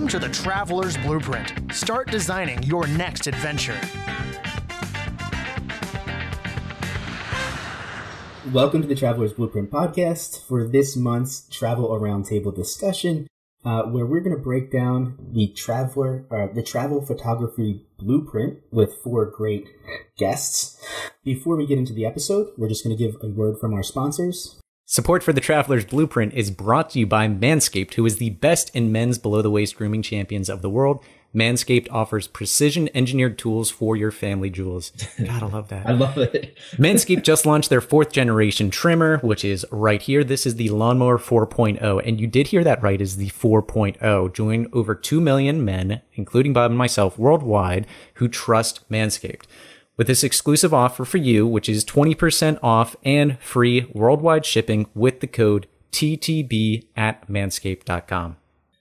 Welcome to the Traveler's Blueprint. Start designing your next adventure. Welcome to the Traveler's Blueprint podcast for this month's Travel Around Table discussion, uh, where we're going to break down the traveler, uh, the travel photography blueprint with four great guests. Before we get into the episode, we're just going to give a word from our sponsors. Support for the Traveler's Blueprint is brought to you by Manscaped, who is the best in men's below the waist grooming champions of the world. Manscaped offers precision engineered tools for your family jewels. I love that. I love it. Manscaped just launched their fourth generation trimmer, which is right here. This is the Lawnmower 4.0. And you did hear that right, is the 4.0. Join over 2 million men, including Bob and myself worldwide, who trust Manscaped with this exclusive offer for you, which is 20% off and free worldwide shipping with the code TTB at manscaped.com.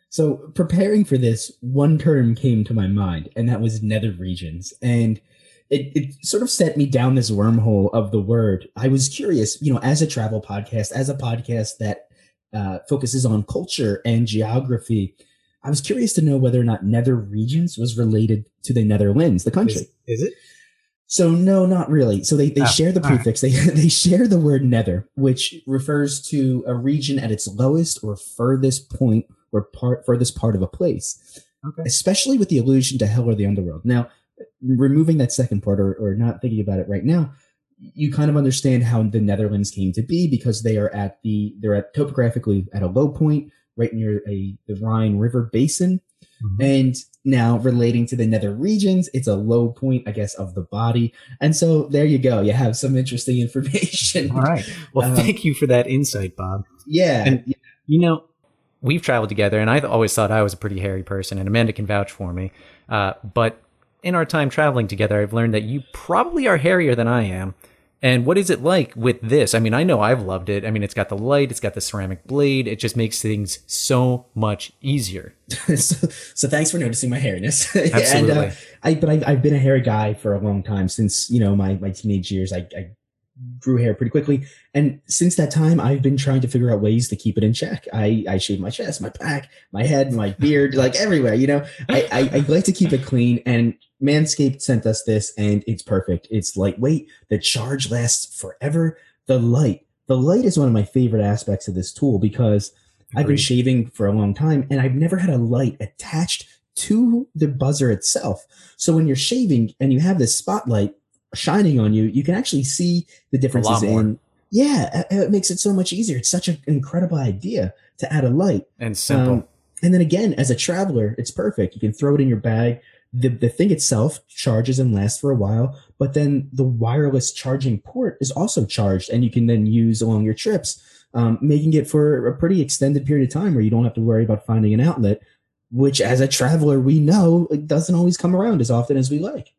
So, preparing for this, one term came to my mind, and that was nether regions. And it, it sort of sent me down this wormhole of the word. I was curious, you know, as a travel podcast, as a podcast that uh, focuses on culture and geography, I was curious to know whether or not nether regions was related to the Netherlands, the country. Is, is it? So no, not really. So they, they oh, share the prefix. Right. They they share the word nether, which refers to a region at its lowest or furthest point or part furthest part of a place. Okay. Especially with the allusion to hell or the underworld. Now, removing that second part or, or not thinking about it right now, you kind of understand how the Netherlands came to be because they are at the they're at topographically at a low point right near a the Rhine River basin. Mm-hmm. And now relating to the nether regions, it's a low point, I guess, of the body. And so there you go. You have some interesting information. All right. Well, um, thank you for that insight, Bob. Yeah. And, you know, we've traveled together, and I always thought I was a pretty hairy person, and Amanda can vouch for me. Uh, but in our time traveling together, I've learned that you probably are hairier than I am. And what is it like with this? I mean, I know I've loved it. I mean, it's got the light, it's got the ceramic blade. It just makes things so much easier. so, so, thanks for noticing my hairiness. Absolutely. and, uh, I, but I, have been a hairy guy for a long time since you know my my teenage years. I, I grew hair pretty quickly. And since that time, I've been trying to figure out ways to keep it in check. I, I shave my chest, my back, my head, my beard, like everywhere, you know, I, I, I, like to keep it clean. And Manscaped sent us this and it's perfect. It's lightweight. The charge lasts forever. The light, the light is one of my favorite aspects of this tool because Agreed. I've been shaving for a long time and I've never had a light attached to the buzzer itself. So when you're shaving and you have this spotlight, shining on you, you can actually see the differences in. Yeah, it makes it so much easier. It's such an incredible idea to add a light and simple. Um, and then again, as a traveler, it's perfect. You can throw it in your bag. The, the thing itself charges and lasts for a while, but then the wireless charging port is also charged and you can then use along your trips, um, making it for a pretty extended period of time where you don't have to worry about finding an outlet, which as a traveler, we know it doesn't always come around as often as we like.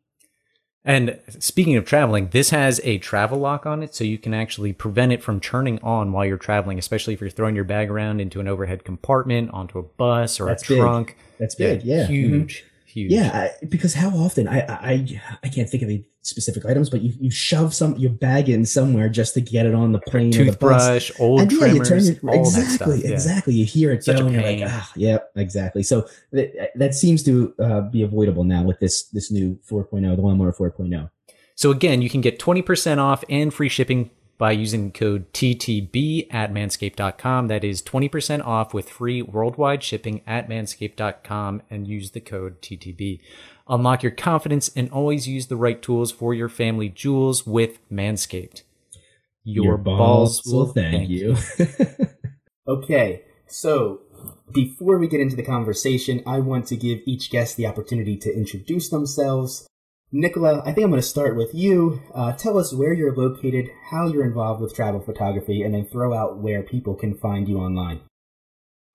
And speaking of traveling, this has a travel lock on it, so you can actually prevent it from turning on while you're traveling, especially if you're throwing your bag around into an overhead compartment, onto a bus or That's a trunk. Big. That's big, yeah. Huge. Mm-hmm huge. Yeah, I, because how often I, I I can't think of any specific items, but you, you shove some your bag in somewhere just to get it on the plane or the bus. old and, yeah, trimmers, you turn your, exactly, yeah. exactly. You hear it Such going, you're like, ah, yeah, exactly. So that, that seems to uh, be avoidable now with this this new 4.0, the Lawnmower 4.0. So again, you can get 20% off and free shipping by using code TTB at manscaped.com. That is 20% off with free worldwide shipping at manscaped.com and use the code TTB. Unlock your confidence and always use the right tools for your family jewels with Manscaped. Your, your balls, balls, will thank, you. okay, so before we get into the conversation, I want to give each guest the opportunity to introduce themselves Nicola, I think I'm going to start with you. Uh, tell us where you're located, how you're involved with travel photography, and then throw out where people can find you online.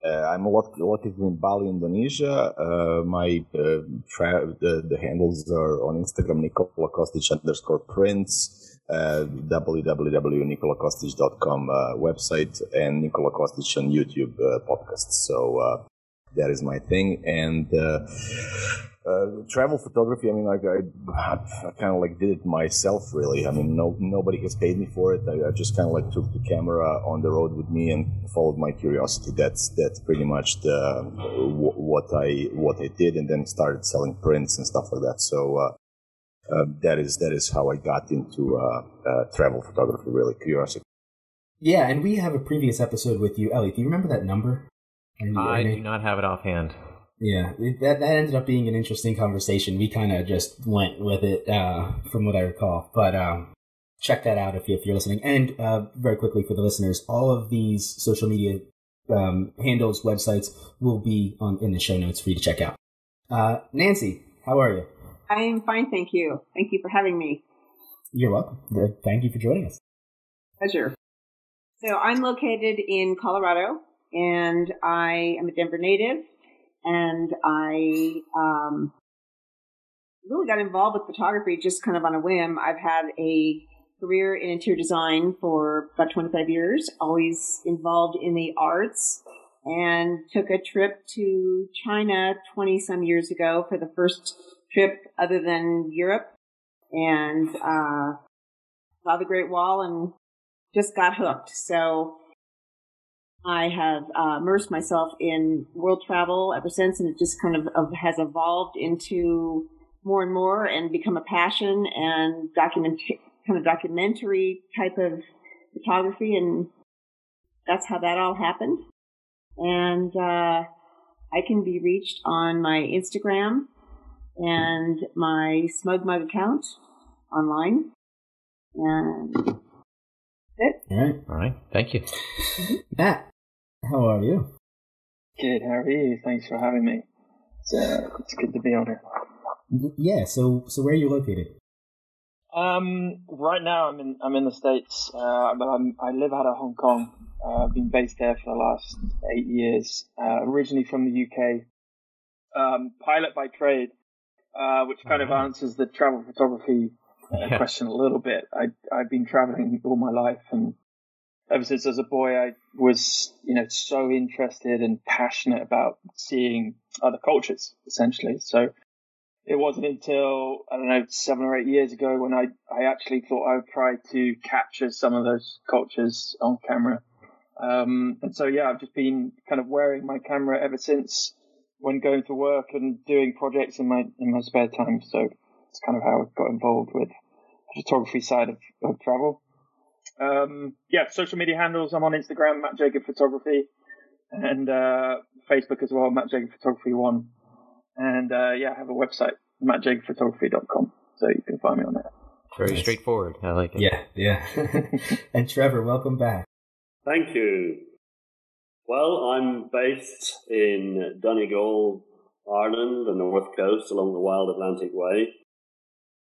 Uh, I'm located in Bali, Indonesia. Uh, my uh, tra- the, the, handles are on Instagram, Nicola Kostic underscore prints, uh, www.nikolakostic.com uh, website, and Nicola Kostic on YouTube uh, podcast. So that is my thing. And uh, travel photography. I mean, like I, I kind of like did it myself, really. I mean, no, nobody has paid me for it. I, I just kind of like took the camera on the road with me and followed my curiosity. That's that's pretty much the what I what I did, and then started selling prints and stuff like that. So. Uh, uh, that is that is how I got into uh, uh, travel photography. Really, curiosity. Yeah, and we have a previous episode with you, Ellie. Do you remember that number? I do not have it offhand. Yeah, it, that that ended up being an interesting conversation. We kind of just went with it, uh, from what I recall. But um, check that out if, you, if you're listening. And uh, very quickly for the listeners, all of these social media um, handles, websites will be on in the show notes for you to check out. Uh, Nancy, how are you? I am fine, thank you. Thank you for having me. You're welcome. Thank you for joining us. Pleasure. So I'm located in Colorado, and I am a Denver native and I um, really got involved with photography just kind of on a whim. I've had a career in interior design for about 25 years, always involved in the arts, and took a trip to China 20 some years ago for the first trip other than Europe, and uh, saw the Great Wall and just got hooked. So I have uh, immersed myself in world travel ever since, and it just kind of, of, has evolved into more and more and become a passion and document kind of documentary type of photography, and that's how that all happened. And uh, I can be reached on my Instagram and my SmugMug account online, and it. All right. All right. Thank you. Matt, how are you? Good. How are you? Thanks for having me. It's, uh, it's good to be on here. Yeah. So, so where are you located? Um, right now I'm in I'm in the states, uh, but I'm, I live out of Hong Kong. Uh, I've been based there for the last eight years. Uh, originally from the UK, um, pilot by trade, uh, which kind of answers the travel photography uh, yeah. question a little bit. I I've been traveling all my life, and ever since as a boy, I was, you know, so interested and passionate about seeing other cultures, essentially. So it wasn't until, I don't know, seven or eight years ago when I, I actually thought I would try to capture some of those cultures on camera. Um, and so, yeah, I've just been kind of wearing my camera ever since when going to work and doing projects in my, in my spare time. So it's kind of how I got involved with the photography side of, of travel. Um, yeah, social media handles. I'm on Instagram, Matt Jacob Photography, and uh, Facebook as well, Matt Jacob Photography One. And uh, yeah, I have a website, mattjacobphotography.com, so you can find me on there. Very nice. straightforward. I like it. Yeah, yeah. and Trevor, welcome back. Thank you. Well, I'm based in Donegal, Ireland, the north coast along the Wild Atlantic Way.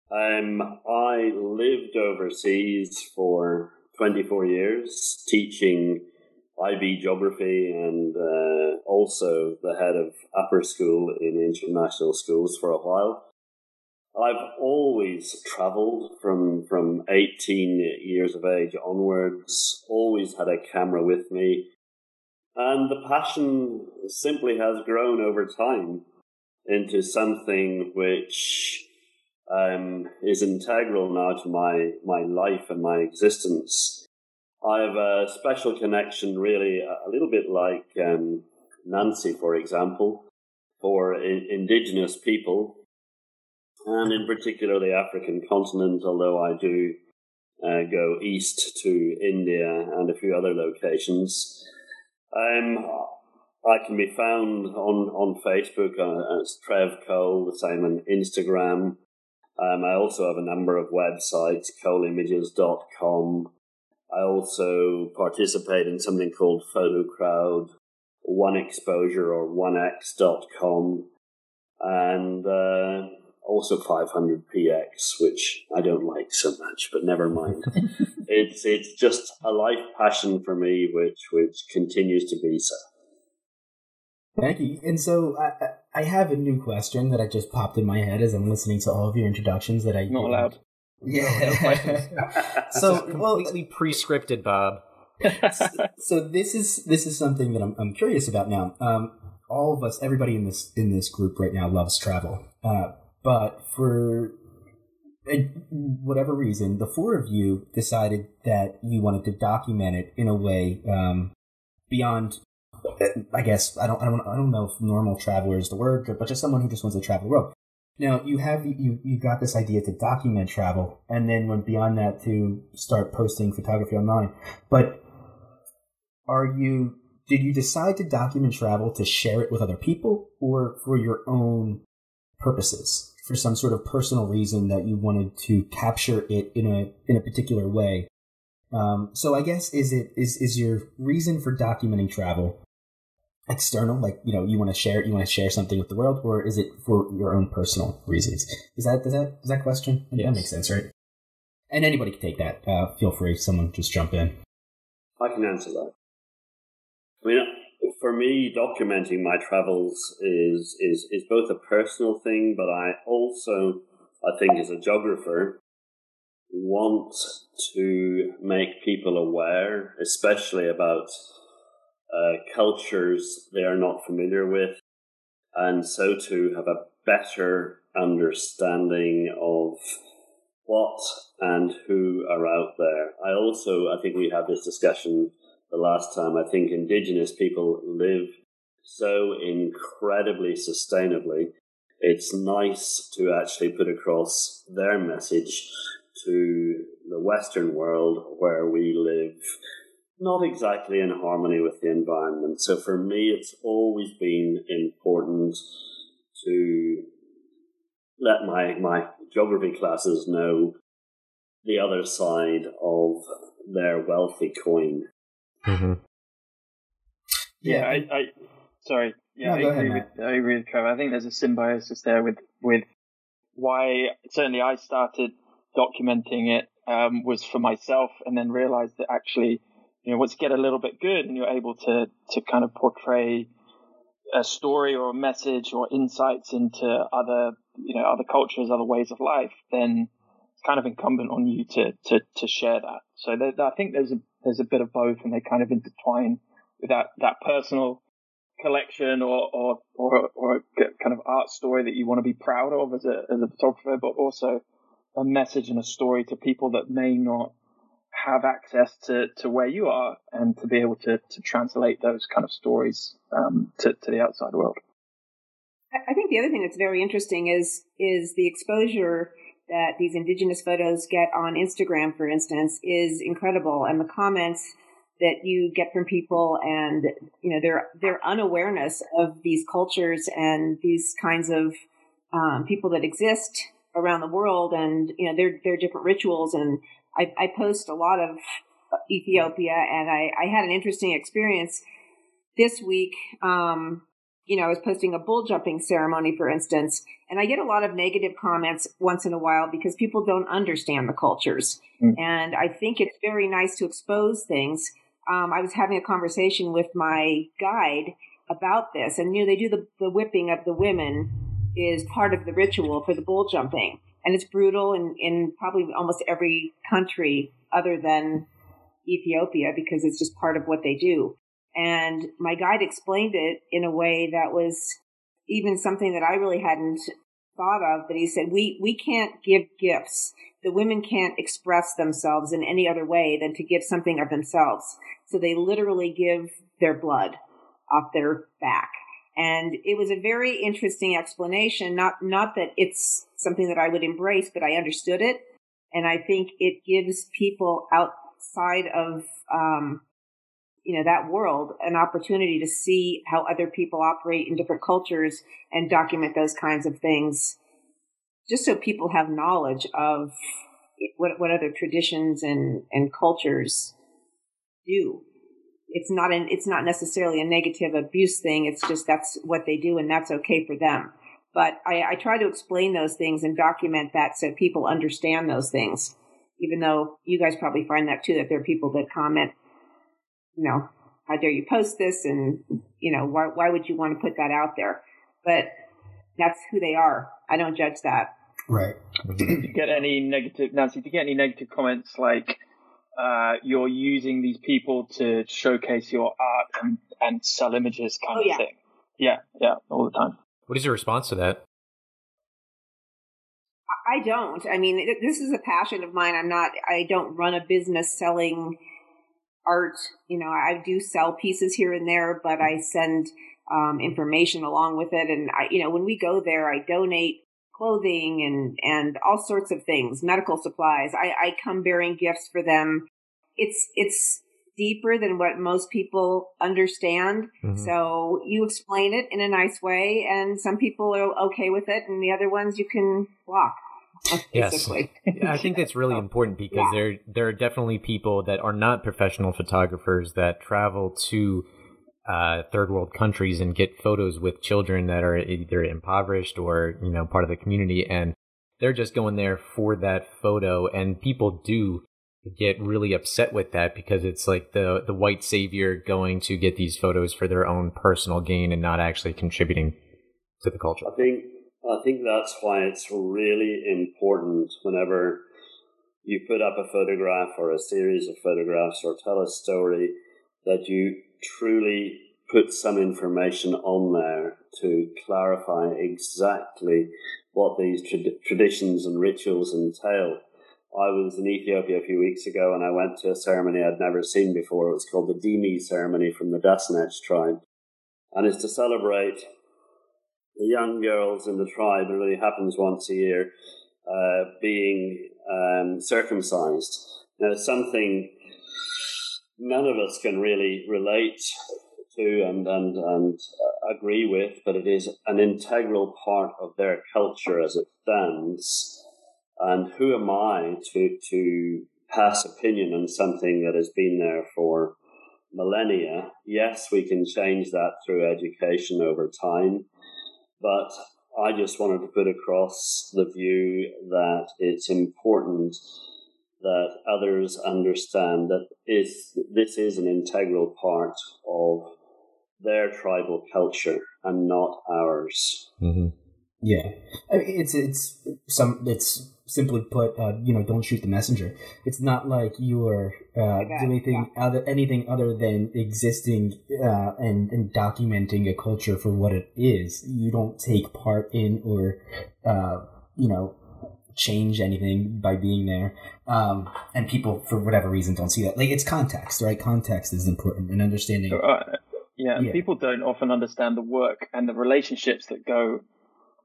Um, I lived overseas for 24 years teaching IB geography and uh, also the head of upper school in international schools for a while. I've always traveled from, from 18 years of age onwards, always had a camera with me. And the passion simply has grown over time into something which um, is integral now to my, my life and my existence. I have a special connection, really, a little bit like um, Nancy, for example, for indigenous people, and in particular the African continent, although I do uh, go east to India and a few other locations. Um, I can be found on, on Facebook uh, as Trev Cole, the same on Instagram. Um, I also have a number of websites, coleimages.com. I also participate in something called PhotoCrowd, One Exposure or OneX.com, and uh, also 500px, which I don't like so much, but never mind. it's it's just a life passion for me, which which continues to be so. Thank you. And so I, I have a new question that I just popped in my head as I'm listening to all of your introductions that I not allowed. Yeah. No, so completely well, pre-scripted, Bob. so this is this is something that I'm I'm curious about now. Um, all of us, everybody in this in this group right now loves travel. Uh, but for whatever reason, the four of you decided that you wanted to document it in a way um, beyond. I guess I don't, I don't I don't know if normal traveler is the word, but just someone who just wants to travel the world. Now you have you you got this idea to document travel, and then went beyond that to start posting photography online. But are you did you decide to document travel to share it with other people, or for your own purposes, for some sort of personal reason that you wanted to capture it in a in a particular way? Um, so I guess is it is is your reason for documenting travel external like you know you want to share you want to share something with the world or is it for your own personal reasons? Is that does that does that question? Yes. that makes sense right? And anybody can take that uh, feel free someone just jump in. I can answer that. I mean for me documenting my travels is is is both a personal thing but i also i think as a geographer want to make people aware especially about uh, cultures they are not familiar with, and so to have a better understanding of what and who are out there. I also, I think we had this discussion the last time. I think indigenous people live so incredibly sustainably. It's nice to actually put across their message to the Western world where we live not exactly in harmony with the environment. So for me, it's always been important to let my, my geography classes know the other side of their wealthy coin. Mm-hmm. Yeah, I, I, sorry. Yeah, no, I agree ahead, with I agree with Trevor. I think there's a symbiosis there with with why certainly I started documenting it um, was for myself, and then realized that actually you know, once you get a little bit good and you're able to, to kind of portray a story or a message or insights into other, you know, other cultures, other ways of life, then it's kind of incumbent on you to, to, to share that. So there, I think there's a, there's a bit of both and they kind of intertwine with that, that personal collection or, or, or, or kind of art story that you want to be proud of as a, as a photographer, but also a message and a story to people that may not have access to, to where you are and to be able to, to translate those kind of stories um, to, to the outside world. I think the other thing that's very interesting is is the exposure that these indigenous photos get on Instagram, for instance, is incredible, and the comments that you get from people, and you know their their unawareness of these cultures and these kinds of um, people that exist around the world, and you know their their different rituals and I, I post a lot of Ethiopia, and I, I had an interesting experience this week. Um, you know, I was posting a bull jumping ceremony, for instance, and I get a lot of negative comments once in a while because people don't understand the cultures. Mm. And I think it's very nice to expose things. Um, I was having a conversation with my guide about this, and you know, they do the, the whipping of the women is part of the ritual for the bull jumping and it's brutal in, in probably almost every country other than Ethiopia because it's just part of what they do. And my guide explained it in a way that was even something that I really hadn't thought of. But he said, we, we can't give gifts. The women can't express themselves in any other way than to give something of themselves. So they literally give their blood off their back. And it was a very interesting explanation. Not, not that it's something that I would embrace, but I understood it. And I think it gives people outside of, um, you know, that world an opportunity to see how other people operate in different cultures and document those kinds of things just so people have knowledge of what, what other traditions and, and cultures do it's not an it's not necessarily a negative abuse thing. It's just that's what they do and that's okay for them. But I, I try to explain those things and document that so people understand those things. Even though you guys probably find that too, that there are people that comment, you know, how dare you post this and you know, why why would you want to put that out there? But that's who they are. I don't judge that. Right. Did you get any negative Nancy, did you get any negative comments like uh, you're using these people to showcase your art and, and sell images kind oh, of yeah. thing. Yeah, yeah, all the time. What is your response to that? I don't. I mean, this is a passion of mine. I'm not, I don't run a business selling art. You know, I do sell pieces here and there, but I send um, information along with it. And I, you know, when we go there, I donate clothing and, and all sorts of things, medical supplies. I, I come bearing gifts for them. It's, it's, deeper than what most people understand. Mm-hmm. So you explain it in a nice way, and some people are okay with it, and the other ones you can block. Yes, I think that's really important because yeah. there there are definitely people that are not professional photographers that travel to uh, third world countries and get photos with children that are either impoverished or you know part of the community, and they're just going there for that photo. And people do get really upset with that because it's like the the white savior going to get these photos for their own personal gain and not actually contributing to the culture. I think I think that's why it's really important whenever you put up a photograph or a series of photographs or tell a story that you truly put some information on there to clarify exactly what these tra- traditions and rituals entail. I was in Ethiopia a few weeks ago and I went to a ceremony I'd never seen before. It was called the Dimi ceremony from the Dasanech tribe. And it's to celebrate the young girls in the tribe, it really happens once a year, uh, being um, circumcised. Now, something none of us can really relate to and, and, and uh, agree with, but it is an integral part of their culture as it stands. And who am I to, to pass opinion on something that has been there for millennia? Yes, we can change that through education over time but I just wanted to put across the view that it's important that others understand that is, this is an integral part of their tribal culture and not ours. Mm-hmm. Yeah, I mean, it's it's some it's simply put, uh, you know, don't shoot the messenger. It's not like you are uh, doing anything yeah. other anything other than existing uh, and and documenting a culture for what it is. You don't take part in or uh, you know change anything by being there. Um, and people, for whatever reason, don't see that. Like it's context, right? Context is important and understanding. Uh, yeah, yeah, people don't often understand the work and the relationships that go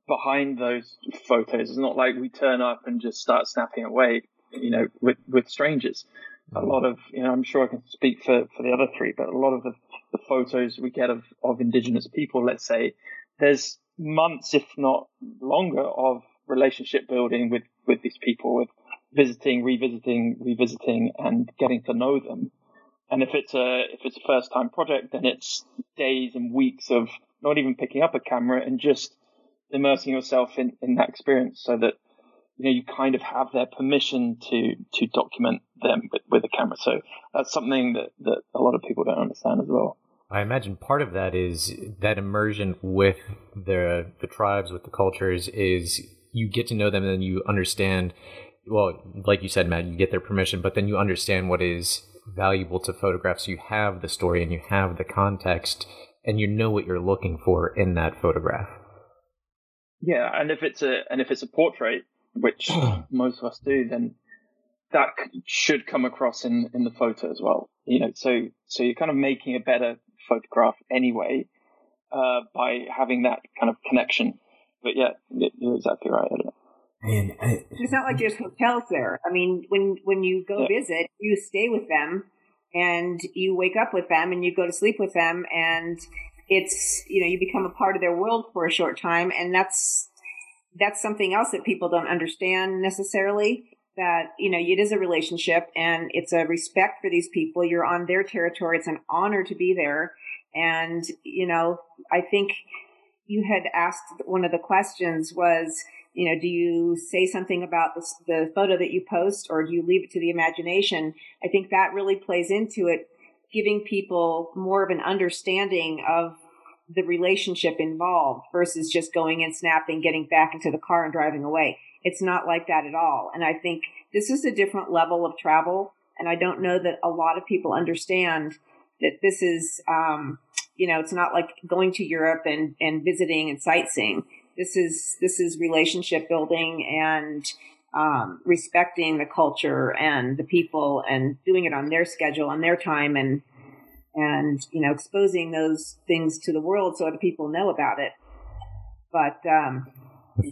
behind those photos. It's not like we turn up and just start snapping away, you know, with, with strangers. A mm-hmm. lot of, you know, I'm sure I can speak for, for the other three, but a lot of the, the photos we get of, of indigenous people, let's say, there's months, if not longer, of relationship building with, with these people, with visiting, revisiting, revisiting, and getting to know them. And if it's a if it's a first time project, then it's days and weeks of not even picking up a camera and just immersing yourself in, in that experience so that you know you kind of have their permission to to document them with, with a camera. So that's something that, that a lot of people don't understand as well. I imagine part of that is that immersion with the the tribes, with the cultures, is you get to know them and you understand. Well, like you said, Matt, you get their permission, but then you understand what is valuable to photographs. You have the story and you have the context, and you know what you're looking for in that photograph. Yeah, and if it's a and if it's a portrait, which most of us do, then that should come across in in the photo as well. You know, so so you're kind of making a better photograph anyway uh, by having that kind of connection. But yeah, you're exactly right. Man, I, it's not like there's hotels there. I mean, when when you go yeah. visit, you stay with them, and you wake up with them, and you go to sleep with them, and it's you know you become a part of their world for a short time and that's that's something else that people don't understand necessarily that you know it is a relationship and it's a respect for these people. You're on their territory. It's an honor to be there. And you know i think you had asked one of the questions was you know do you say something about the, the photo that you post or do you leave it to the imagination? I think that really plays into it giving people more of an understanding of the relationship involved versus just going and snapping, getting back into the car and driving away. It's not like that at all. And I think this is a different level of travel. And I don't know that a lot of people understand that this is, um, you know, it's not like going to Europe and, and visiting and sightseeing. This is, this is relationship building and, um, respecting the culture and the people and doing it on their schedule, on their time and, and, you know, exposing those things to the world so other people know about it. But, um,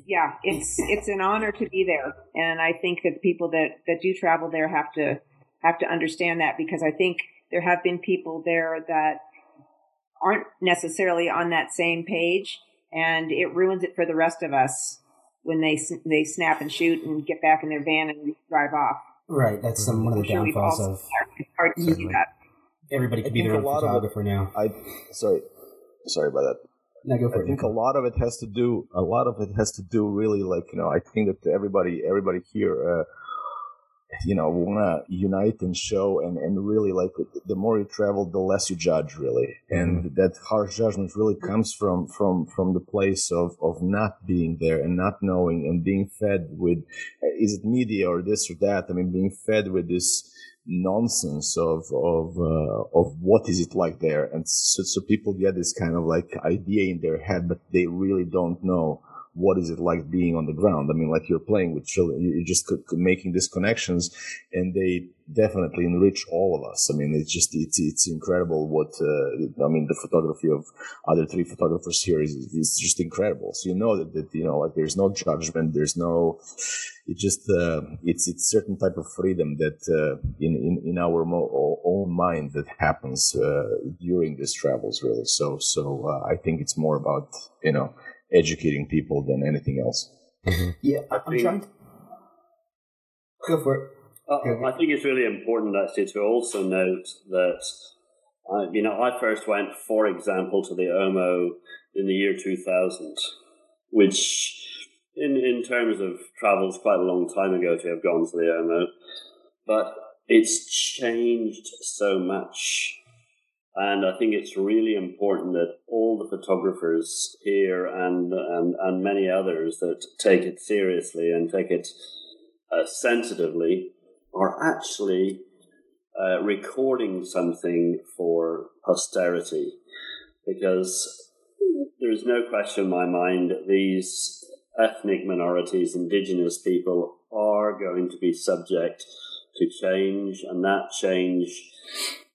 yeah, it's, it's an honor to be there. And I think that the people that, that do travel there have to, have to understand that because I think there have been people there that aren't necessarily on that same page and it ruins it for the rest of us when they they snap and shoot and get back in their van and drive off. Right, that's some one of the downfalls of. Hard to do that. Everybody can be their own photographer now. I sorry, sorry about that. No, go for I it. think a lot of it has to do. A lot of it has to do really like you know. I think that everybody, everybody here. Uh, you know want to unite and show and and really like the more you travel the less you judge really and mm-hmm. that harsh judgment really comes from from from the place of of not being there and not knowing and being fed with is it media or this or that i mean being fed with this nonsense of of uh, of what is it like there. And so, so people get this kind of like idea in their head but they really don't know what is it like being on the ground? I mean, like you're playing with children, you're just making these connections, and they definitely enrich all of us. I mean, it's just it's it's incredible what uh, I mean. The photography of other three photographers here is is just incredible. So you know that, that you know like there's no judgment, there's no. It just uh, it's it's certain type of freedom that uh, in, in in our mo- own mind that happens uh, during these travels really. So so uh, I think it's more about you know educating people than anything else. Mm-hmm. Yeah, I am trying. To... Go for it. Uh, I think it's really important actually to also note that, uh, you know, I first went, for example, to the Omo in the year 2000, which in, in terms of travel is quite a long time ago to have gone to the Omo, but it's changed so much and I think it's really important that all the photographers here and, and, and many others that take it seriously and take it uh, sensitively are actually uh, recording something for posterity. Because there is no question in my mind that these ethnic minorities, indigenous people, are going to be subject to change, and that change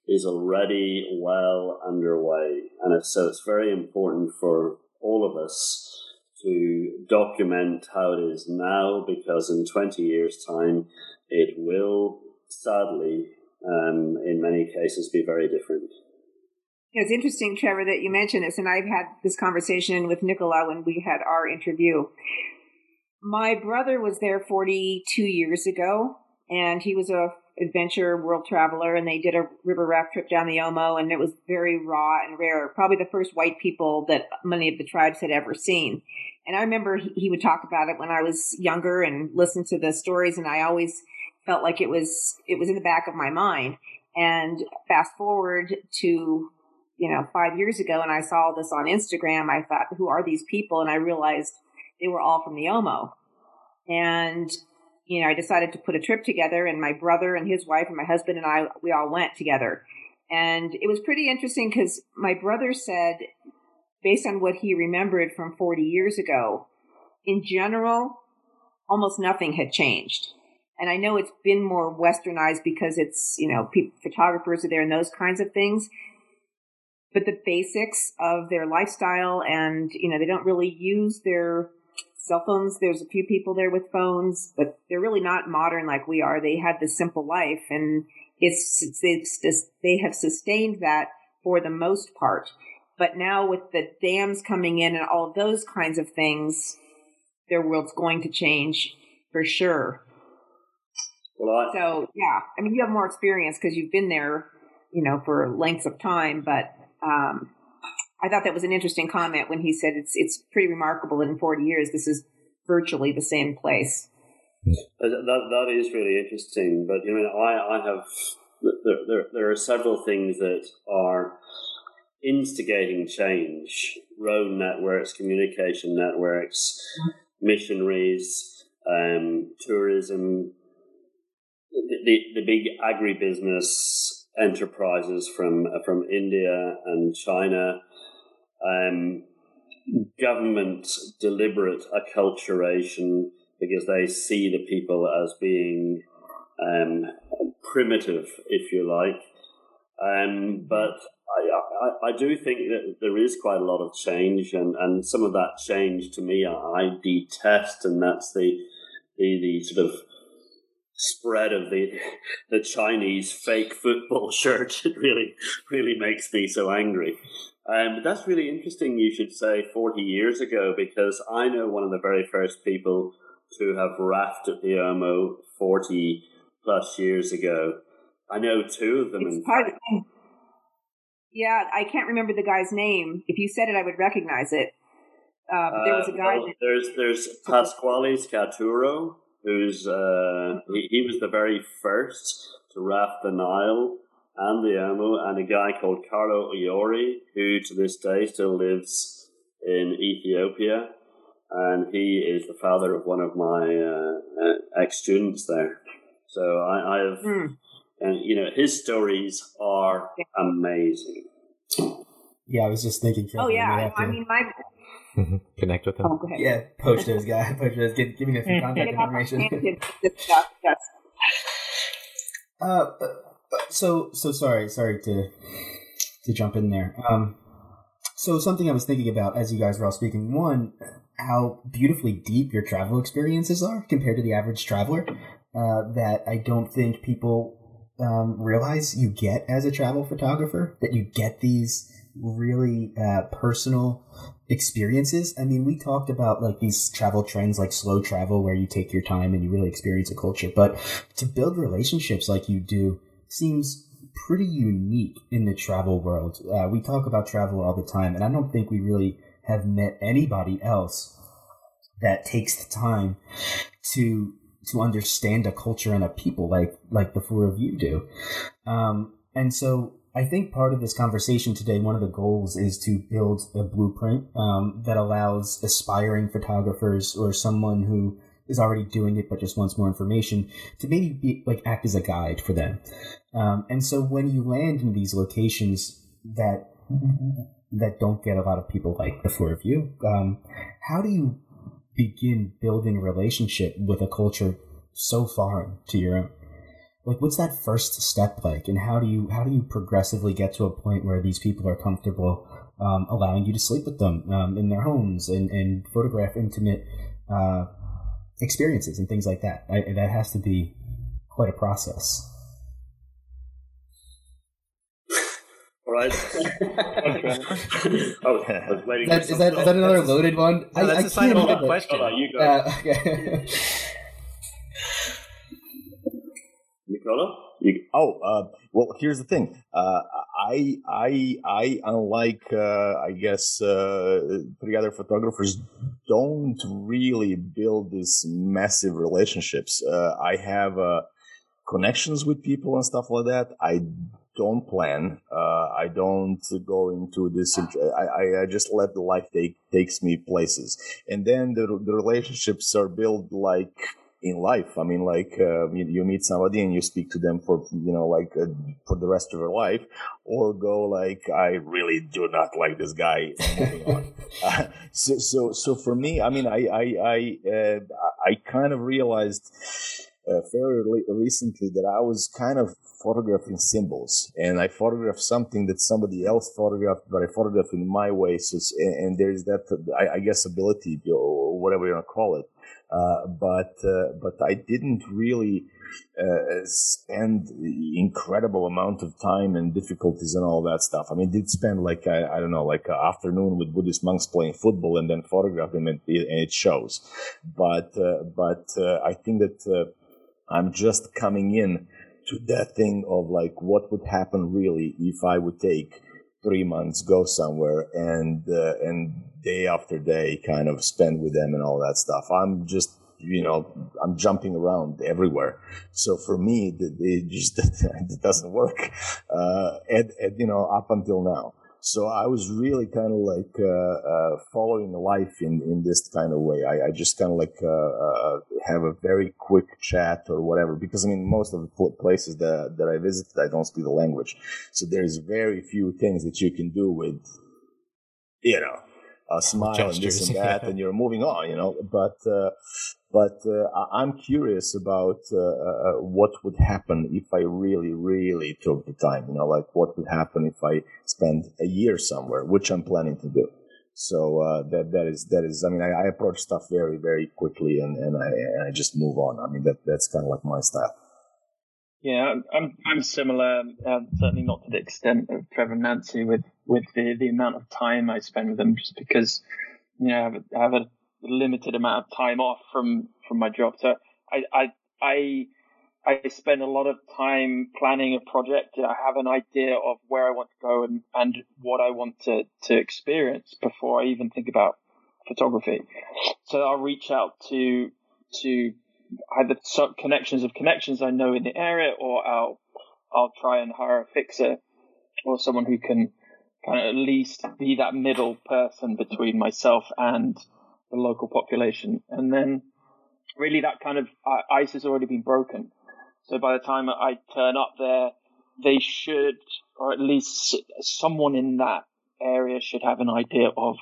is already well underway. And so it's very important for all of us to document how it is now because in 20 years' time, it will sadly, um, in many cases, be very different. It's interesting, Trevor, that you mentioned this, and I've had this conversation with Nicola when we had our interview. My brother was there 42 years ago, and he was a adventure world traveler and they did a river raft trip down the Omo and it was very raw and rare. Probably the first white people that many of the tribes had ever seen. And I remember he would talk about it when I was younger and listen to the stories and I always felt like it was, it was in the back of my mind. And fast forward to, you know, five years ago and I saw this on Instagram, I thought, who are these people? And I realized they were all from the Omo. And you know, I decided to put a trip together and my brother and his wife and my husband and I, we all went together. And it was pretty interesting because my brother said, based on what he remembered from 40 years ago, in general, almost nothing had changed. And I know it's been more westernized because it's, you know, people, photographers are there and those kinds of things. But the basics of their lifestyle and, you know, they don't really use their cell phones. There's a few people there with phones, but they're really not modern like we are. They had this simple life and it's, it's, it's just, they have sustained that for the most part. But now with the dams coming in and all of those kinds of things, their world's going to change for sure. Well, I, so yeah, I mean, you have more experience because you've been there, you know, for lengths of time, but, um, I thought that was an interesting comment when he said it's it's pretty remarkable that in 40 years this is virtually the same place. That that is really interesting, but you know, I I have there there, there are several things that are instigating change: road networks, communication networks, missionaries, um, tourism, the, the, the big agribusiness enterprises from from India and China. Um, government deliberate acculturation because they see the people as being um, primitive, if you like. Um, but I, I, I, do think that there is quite a lot of change, and, and some of that change to me I detest, and that's the the, the sort of spread of the the Chinese fake football shirt. It really really makes me so angry. Um, that's really interesting. You should say forty years ago because I know one of the very first people to have rafted the Omo forty plus years ago. I know two of them. It's part of, yeah, I can't remember the guy's name. If you said it, I would recognize it. Uh, there was a uh, guy. well, there's there's Pasquale Scaturo, who's uh, he, he was the very first to raft the Nile and the Omo, and a guy called Carlo Iori, who to this day still lives in Ethiopia, and he is the father of one of my uh, uh ex students there. So I, I have, mm. and you know, his stories are amazing. Yeah, I was just thinking. Oh yeah, I mean, my Connect with him. Oh, yeah, poach those guys. Poach those. Give, give me a few contact information. yes. Uh, so so sorry, sorry to to jump in there. Um, so something I was thinking about as you guys were all speaking. One, how beautifully deep your travel experiences are compared to the average traveler. Uh, that I don't think people um, realize you get as a travel photographer. That you get these really uh, personal experiences. I mean, we talked about like these travel trends like slow travel where you take your time and you really experience a culture, but to build relationships like you do seems pretty unique in the travel world. Uh, we talk about travel all the time, and I don't think we really have met anybody else that takes the time to to understand a culture and a people like like the four of you do. Um, and so I think part of this conversation today, one of the goals is to build a blueprint um, that allows aspiring photographers or someone who is already doing it but just wants more information to maybe be, like act as a guide for them. Um, and so when you land in these locations that that don't get a lot of people like the four of you, um, how do you begin building a relationship with a culture so foreign to your own? like what's that first step like and how do you how do you progressively get to a point where these people are comfortable um, allowing you to sleep with them um, in their homes and, and photograph intimate uh, experiences and things like that I, that has to be quite a process All right. oh, I was waiting. That, is, that, is that another loaded one? No, that's I, a scientific question. On, you go. Uh, okay. Nicola? You, oh, uh, well, here's the thing. Uh, I, I, I, unlike, uh, I guess, uh, three other photographers, don't really build these massive relationships. Uh, I have uh, connections with people and stuff like that. I don't plan. I don't go into this. I, I just let the life take takes me places, and then the the relationships are built like in life. I mean, like uh, you, you, meet somebody and you speak to them for you know like uh, for the rest of your life, or go like I really do not like this guy. uh, so so so for me, I mean, I I I uh, I kind of realized uh, fairly recently that I was kind of photographing symbols and I photographed something that somebody else photographed, but I photographed in my way. So, and, and there's that, I, I guess, ability or whatever you want to call it uh, but uh, but I didn't really uh, spend incredible amount of time and difficulties and all that stuff. I mean, did spend like I, I don't know, like an afternoon with Buddhist monks playing football and then photograph them and, and it shows. But uh, but uh, I think that I'm just coming in to that thing of like what would happen really if I would take three months, go somewhere, and uh, and day after day, kind of spend with them and all that stuff. I'm just you know I'm jumping around everywhere. So for me, it just it doesn't work, uh, and, and you know up until now. So I was really kind of like uh, uh, following life in, in this kind of way. I, I just kind of like uh, uh, have a very quick chat or whatever because I mean most of the places that that I visited I don't speak the language, so there's very few things that you can do with you know a smile Gestures, and this and that, and you're moving on, you know. But uh, but uh, I'm curious about uh, uh, what would happen if I really, really took the time. You know, like what would happen if I spend a year somewhere, which I'm planning to do. So uh, that that is that is. I mean, I, I, approach stuff very, very quickly, and, and I and I just move on. I mean, that that's kind of like my style. Yeah, I'm I'm similar. Um, certainly not to the extent of Trevor and Nancy with with the the amount of time I spend with them, just because you know I have a, I have a limited amount of time off from from my job. So I I I I spend a lot of time planning a project. I have an idea of where I want to go and, and what I want to, to experience before I even think about photography. So I'll reach out to to either connections of connections I know in the area, or I'll I'll try and hire a fixer or someone who can kind of at least be that middle person between myself and the local population. And then really that kind of ice has already been broken. So by the time I turn up there, they should, or at least someone in that area should have an idea of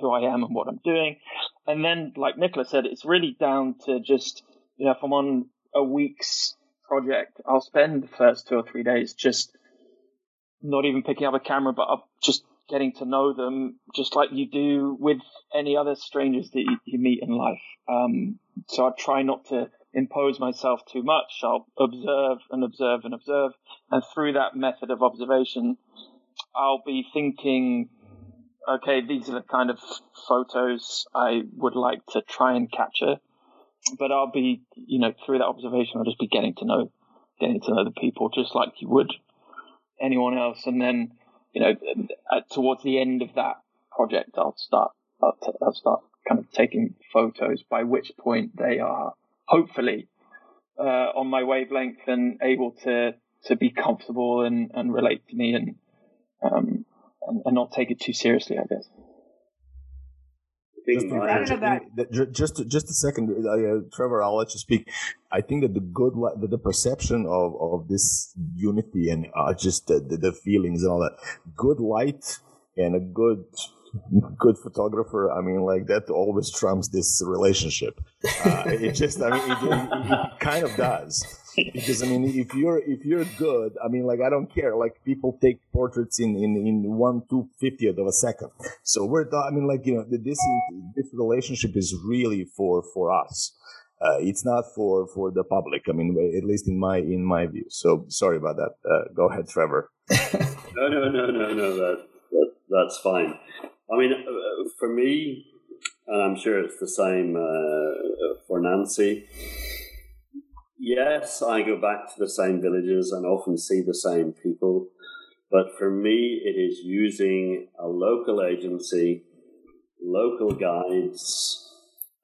who I am and what I'm doing. And then, like Nicholas said, it's really down to just you know, if I'm on a week's project, I'll spend the first two or three days just not even picking up a camera, but I'll just getting to know them, just like you do with any other strangers that you, you meet in life. Um, so I try not to impose myself too much. I'll observe and observe and observe. And through that method of observation, I'll be thinking, okay, these are the kind of photos I would like to try and capture but I'll be, you know, through that observation, I'll just be getting to know, getting to know the people just like you would anyone else. And then, you know, towards the end of that project, I'll start, I'll, t- I'll start kind of taking photos. By which point they are hopefully uh, on my wavelength and able to to be comfortable and, and relate to me and, um, and and not take it too seriously, I guess. Just, just, just a second, uh, Trevor. I'll let you speak. I think that the good, the, the perception of, of this unity and uh, just the, the, the feelings and all that, good light and a good good photographer, I mean, like that always trumps this relationship. Uh, it just, I mean, it, it, it, kind of does. Because I mean, if you're if you're good, I mean, like I don't care. Like people take portraits in in in one two fiftieth of a second. So we're, I mean, like you know, this this relationship is really for for us. Uh, it's not for for the public. I mean, at least in my in my view. So sorry about that. Uh, go ahead, Trevor. no, no, no, no, no. That, that that's fine. I mean, uh, for me, and I'm sure it's the same uh, for Nancy. Yes, I go back to the same villages and often see the same people, but for me, it is using a local agency, local guides.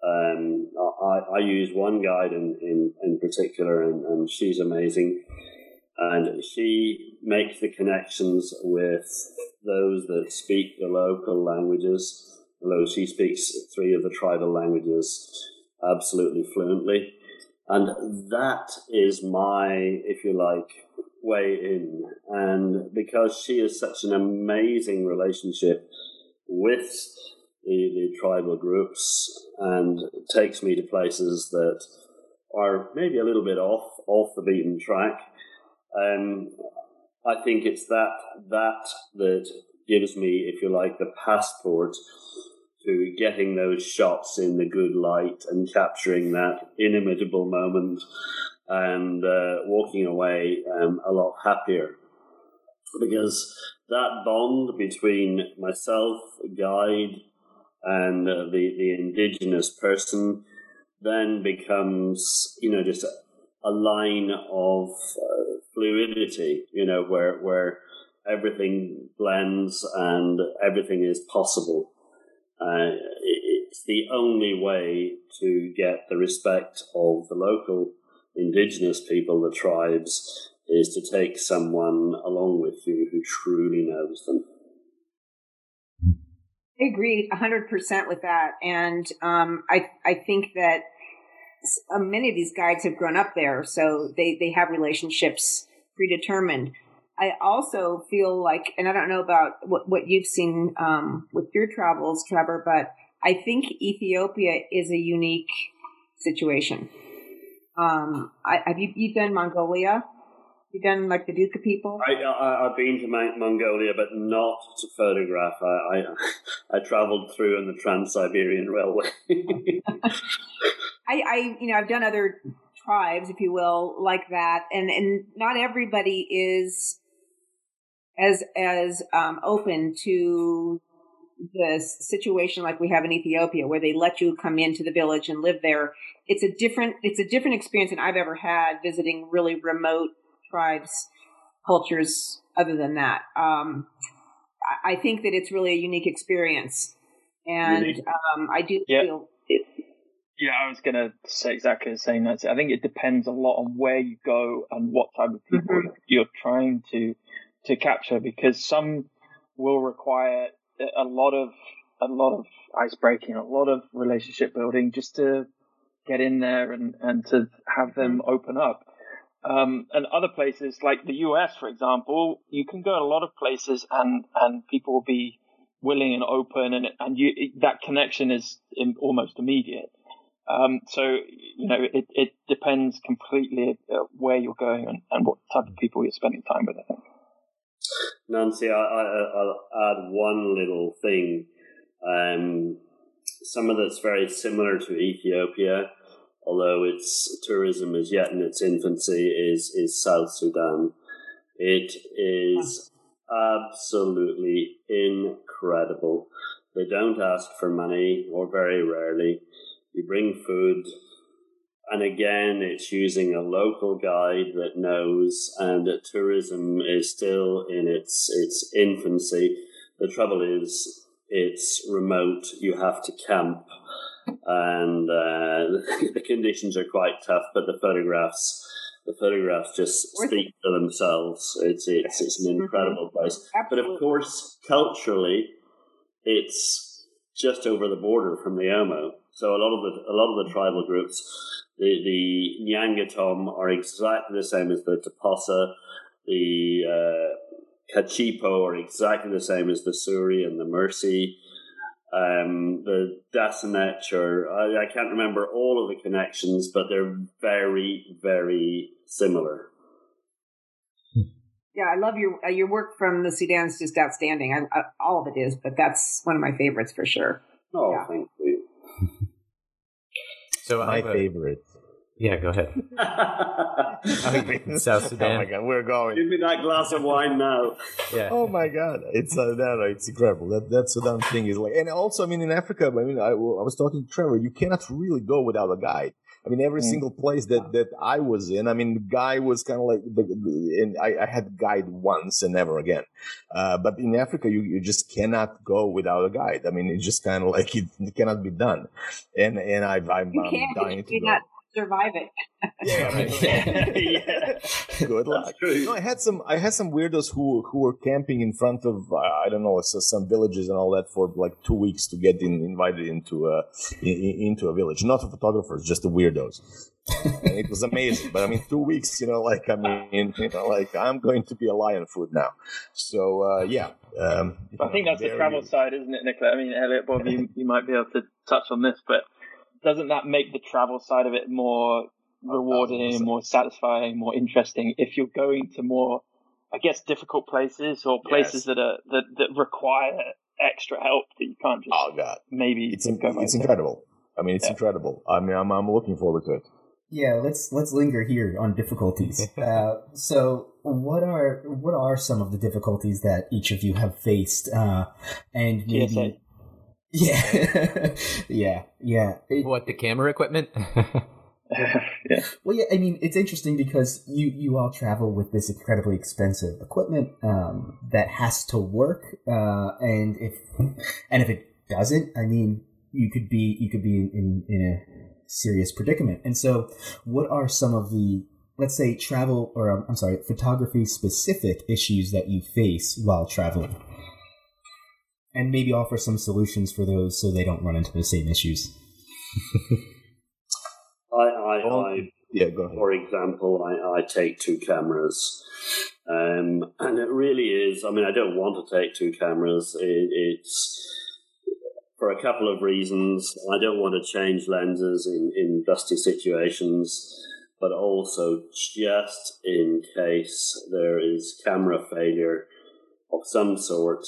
Um, I, I use one guide in, in, in particular, and, and she's amazing. And she makes the connections with those that speak the local languages, although she speaks three of the tribal languages absolutely fluently. And that is my, if you like, way in. And because she has such an amazing relationship with the, the tribal groups and takes me to places that are maybe a little bit off, off the beaten track. Um, I think it's that that that gives me, if you like, the passport to getting those shots in the good light and capturing that inimitable moment and uh, walking away um, a lot happier. Because that bond between myself, guide, and uh, the, the indigenous person then becomes, you know, just a, a line of uh, fluidity, you know, where, where everything blends and everything is possible. Uh, it's the only way to get the respect of the local indigenous people, the tribes, is to take someone along with you who truly knows them. I agree 100% with that. And um, I, I think that uh, many of these guides have grown up there, so they, they have relationships predetermined. I also feel like, and I don't know about what, what you've seen um, with your travels, Trevor, but I think Ethiopia is a unique situation. Um, I, have you you've done Mongolia? You done like the Dukha people? I, I have been to Mongolia, but not to photograph. I I, I travelled through on the Trans Siberian Railway. I, I you know I've done other tribes, if you will, like that, and and not everybody is as as um, open to the situation like we have in Ethiopia, where they let you come into the village and live there. It's a different it's a different experience than I've ever had visiting really remote tribes, cultures. Other than that, um, I think that it's really a unique experience, and um, I do yeah. feel. It, yeah, I was going to say exactly the same. That's I think it depends a lot on where you go and what type of people mm-hmm. you're trying to to capture, because some will require a lot of a lot of ice breaking, a lot of relationship building, just to get in there and and to have them mm-hmm. open up. Um, and other places like the US, for example, you can go a lot of places and, and people will be willing and open and, and you, that connection is in, almost immediate. Um, so, you know, it, it depends completely where you're going and, and what type of people you're spending time with, I think. Nancy, I, I, will add one little thing. Um, some of that's very similar to Ethiopia although its tourism is yet in its infancy, is is South Sudan. It is absolutely incredible. They don't ask for money, or very rarely. You bring food, and again, it's using a local guide that knows, and that tourism is still in its its infancy. The trouble is, it's remote. You have to camp and uh, the conditions are quite tough, but the photographs. The photographs just speak for themselves. It's it's it's an mm-hmm. incredible place, but of course, culturally, it's just over the border from the Omo. So a lot of the a lot of the tribal groups, the the Nyangatom are exactly the same as the Toposa, the uh, Kachipo are exactly the same as the Suri and the Mursi um, the Dasanech, or I, I, can't remember all of the connections, but they're very, very similar. Yeah, I love your uh, your work from the Sudan is just outstanding. I, I, all of it is, but that's one of my favorites for sure. Oh, yeah. Thank you. so my favorite yeah, go ahead. South Sudan. Oh my god, we're going. Give me that glass of wine now. Yeah. Oh my god, it's uh, no, no, it's incredible. That that Sudan thing is like, and also, I mean, in Africa, I mean, I, I was talking to Trevor. You cannot really go without a guide. I mean, every mm. single place that, that I was in, I mean, the guy was kind of like, the, the, and I, I had guide once and never again. Uh, but in Africa, you, you just cannot go without a guide. I mean, it's just kind of like it, it cannot be done. And and I, I'm, I'm dying to go. Not survive it. yeah, yeah. Good luck. No, I had some. I had some weirdos who who were camping in front of uh, I don't know some villages and all that for like two weeks to get in, invited into a in, into a village. Not the photographers, just the weirdos. and it was amazing. But I mean, two weeks. You know, like I mean, you know, like I'm going to be a lion food now. So uh, yeah. Um, I think that's the travel side, isn't it, Nicola? I mean, Elliot, Bob, you, you might be able to touch on this, but doesn't that make the travel side of it more rewarding, more satisfying, more interesting if you're going to more, I guess, difficult places or places yes. that are that, that require extra help that you can't just. Oh God! Maybe it's in, it's incredible. I mean, it's yeah. incredible. I mean, I'm I'm looking forward to it. Yeah, let's let's linger here on difficulties. uh, so, what are what are some of the difficulties that each of you have faced, uh, and maybe yeah, yeah, yeah. It, what the camera equipment? yeah. Well, yeah. I mean, it's interesting because you you all travel with this incredibly expensive equipment um, that has to work, uh, and if and if it doesn't, I mean, you could be you could be in in a serious predicament. And so, what are some of the let's say travel or um, I'm sorry, photography specific issues that you face while traveling? And maybe offer some solutions for those so they don't run into the same issues. I, I, I, Yeah, go ahead. for example, I, I take two cameras. Um, and it really is, I mean, I don't want to take two cameras. It, it's for a couple of reasons. I don't want to change lenses in, in dusty situations, but also just in case there is camera failure of some sort,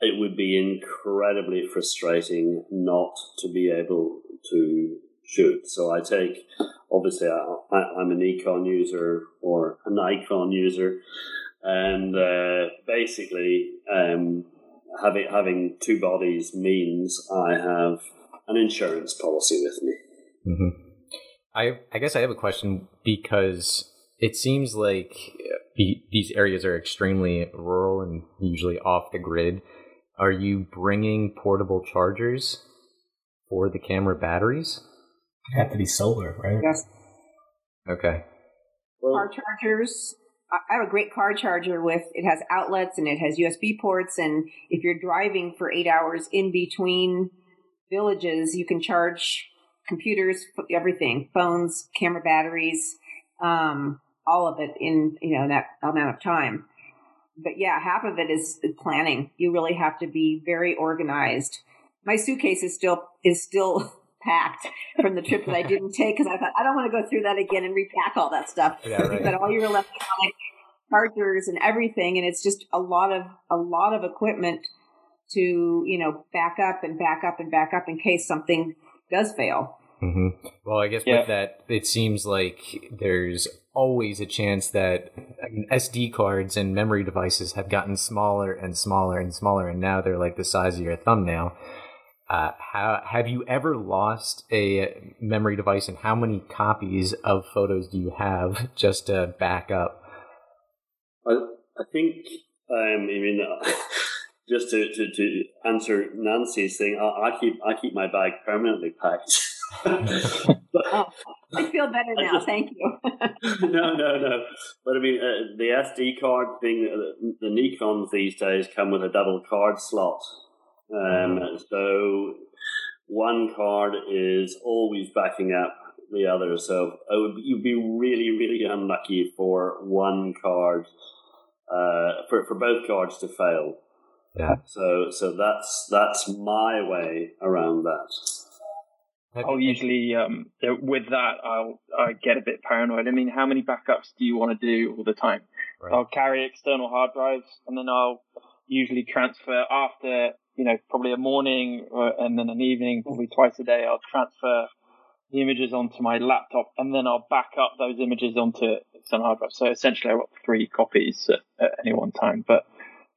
it would be incredibly frustrating not to be able to shoot. So I take, obviously, I, I'm an Nikon user or an Nikon user, and uh, basically, um, having having two bodies means I have an insurance policy with me. Mm-hmm. I I guess I have a question because it seems like the- these areas are extremely rural and usually off the grid. Are you bringing portable chargers for the camera batteries? It'd have to be solar, right? Yes. Okay. Well, car chargers. I I have a great car charger with it has outlets and it has USB ports and if you're driving for 8 hours in between villages you can charge computers everything phones camera batteries um, all of it in you know that amount of time but yeah half of it is planning you really have to be very organized my suitcase is still is still packed from the trip that I didn't take because I thought I don't want to go through that again and repack all that stuff. Yeah, right. You've got all your electronic chargers and everything, and it's just a lot of a lot of equipment to you know back up and back up and back up in case something does fail. Hmm Well, I guess Yeah. with that, it seems like there's always a chance that I mean, SD cards and memory devices have gotten smaller and smaller and smaller, and now they're like the size of your thumbnail. Uh, how, have you ever lost a memory device, and how many copies of photos do you have just to back up? I, I think, um, I mean, uh, just to, to, to answer Nancy's thing, I, I keep I keep my bag permanently packed. but, Oh, I feel better now. just- Thank you. no, no, no. But I mean, uh, the SD card thing, uh, the Nikons these days come with a double card slot. Um, so one card is always backing up the other. So would, you'd be really, really unlucky for one card, uh, for, for both cards to fail. Yeah. So, so that's that's my way around that. I'll usually, um, with that, I'll I get a bit paranoid. I mean, how many backups do you want to do all the time? Right. I'll carry external hard drives, and then I'll usually transfer after, you know, probably a morning or, and then an evening, probably twice a day. I'll transfer the images onto my laptop, and then I'll back up those images onto external hard drive. So essentially, I've got three copies at, at any one time. But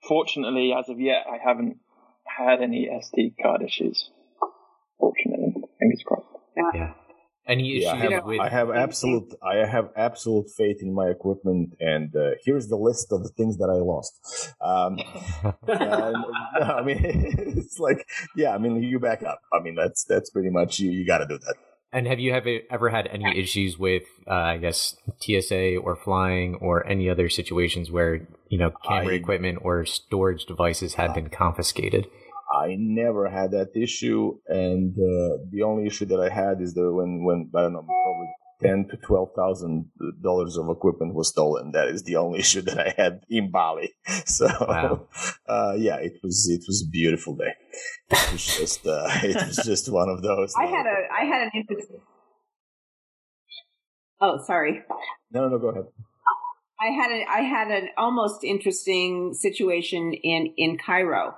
fortunately, as of yet, I haven't had any SD card issues. Fortunately, fingers crossed. yeah. Any issues Yeah, I have, with? I have absolute I have absolute faith in my equipment, and uh, here's the list of the things that I lost. Um, and, no, I mean, it's like, yeah, I mean, you back up. I mean, that's that's pretty much you. You got to do that. And have you ever ever had any issues with, uh, I guess, TSA or flying or any other situations where you know camera I- equipment or storage devices had been confiscated? I never had that issue, and uh, the only issue that I had is that when when I don't know probably ten to twelve thousand dollars of equipment was stolen. That is the only issue that I had in Bali. So Wow. uh, yeah, it was it was a beautiful day. It was just uh, it was just one of those. I had a I had an interesting. Oh, sorry. no no go ahead. I had a I had an almost interesting situation in in Cairo,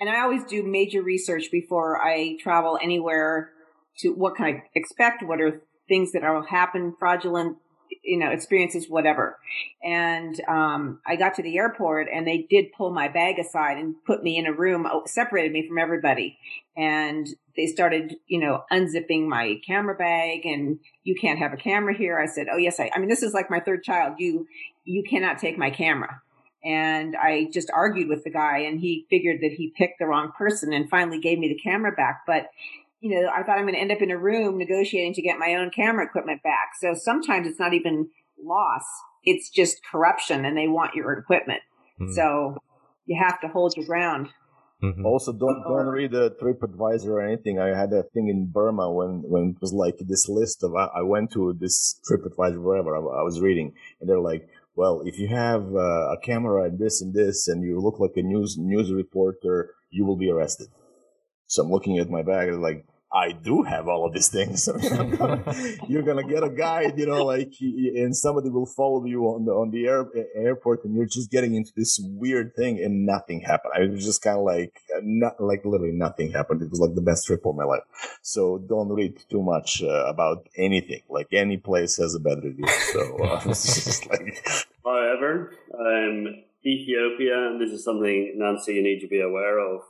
and I always do major research before I travel anywhere. To what can I expect? What are things that will happen? Fraudulent, you know, experiences, whatever. And um, I got to the airport, and they did pull my bag aside and put me in a room, oh, separated me from everybody, and they started, you know, unzipping my camera bag, and you can't have a camera here. I said, oh yes, I. I mean, this is like my third child. You you cannot take my camera. And I just argued with the guy, and he figured that he picked the wrong person and finally gave me the camera back. But, you know, I thought I'm going to end up in a room negotiating to get my own camera equipment back. So sometimes it's not even loss, it's just corruption, and they want your equipment. Hmm. So you have to hold your ground. Mm-hmm. Also, don't don't read the TripAdvisor or anything. I had a thing in Burma when when it was like this list of I went to this TripAdvisor wherever I, I was reading, and they're like, well, if you have uh, a camera and this and this, and you look like a news news reporter, you will be arrested. So I'm looking at my bag like, I do have all of these things. you're gonna get a guide, you know, like, and somebody will follow you on the on the air, airport, and you're just getting into this weird thing, and nothing happened. I was just kind of like, not like literally nothing happened. It was like the best trip of my life. So don't read too much uh, about anything. Like any place has a bad review. So uh, it's just like. However, um, Ethiopia, and this is something Nancy you need to be aware of.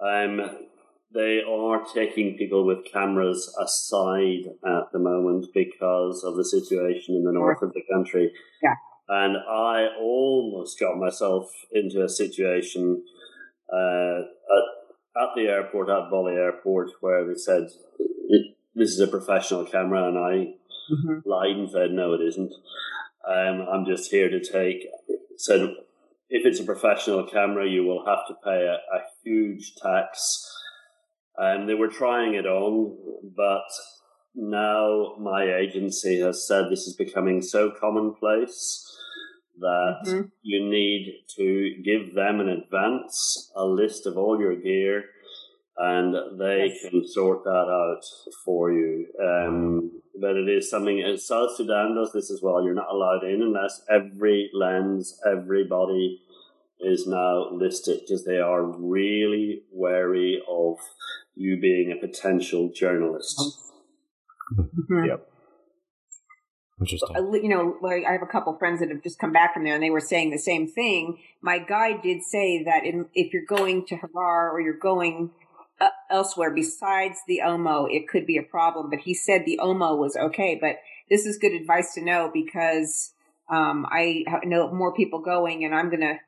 Um, they are taking people with cameras aside at the moment because of the situation in the north of the country. Yeah. And I almost got myself into a situation uh, at, at the airport, at Bali Airport, where they said, This is a professional camera. And I mm-hmm. lied and said, No, it isn't. Um, I'm just here to take, said, if it's a professional camera, you will have to pay a, a huge tax and they were trying it on, but now my agency has said this is becoming so commonplace that mm-hmm. you need to give them in advance a list of all your gear and they yes. can sort that out for you. Um, but it is something, South Sudan does this as well. You're not allowed in unless every lens, everybody is now listed because they are really wary of you being a potential journalist. Mm-hmm. Yep. Interesting. You know, like I have a couple friends that have just come back from there, and they were saying the same thing. My guide did say that in, if you're going to Harar or you're going uh, elsewhere besides the Omo, it could be a problem. But he said the Omo was okay. But this is good advice to know because um, I know more people going, and I'm going to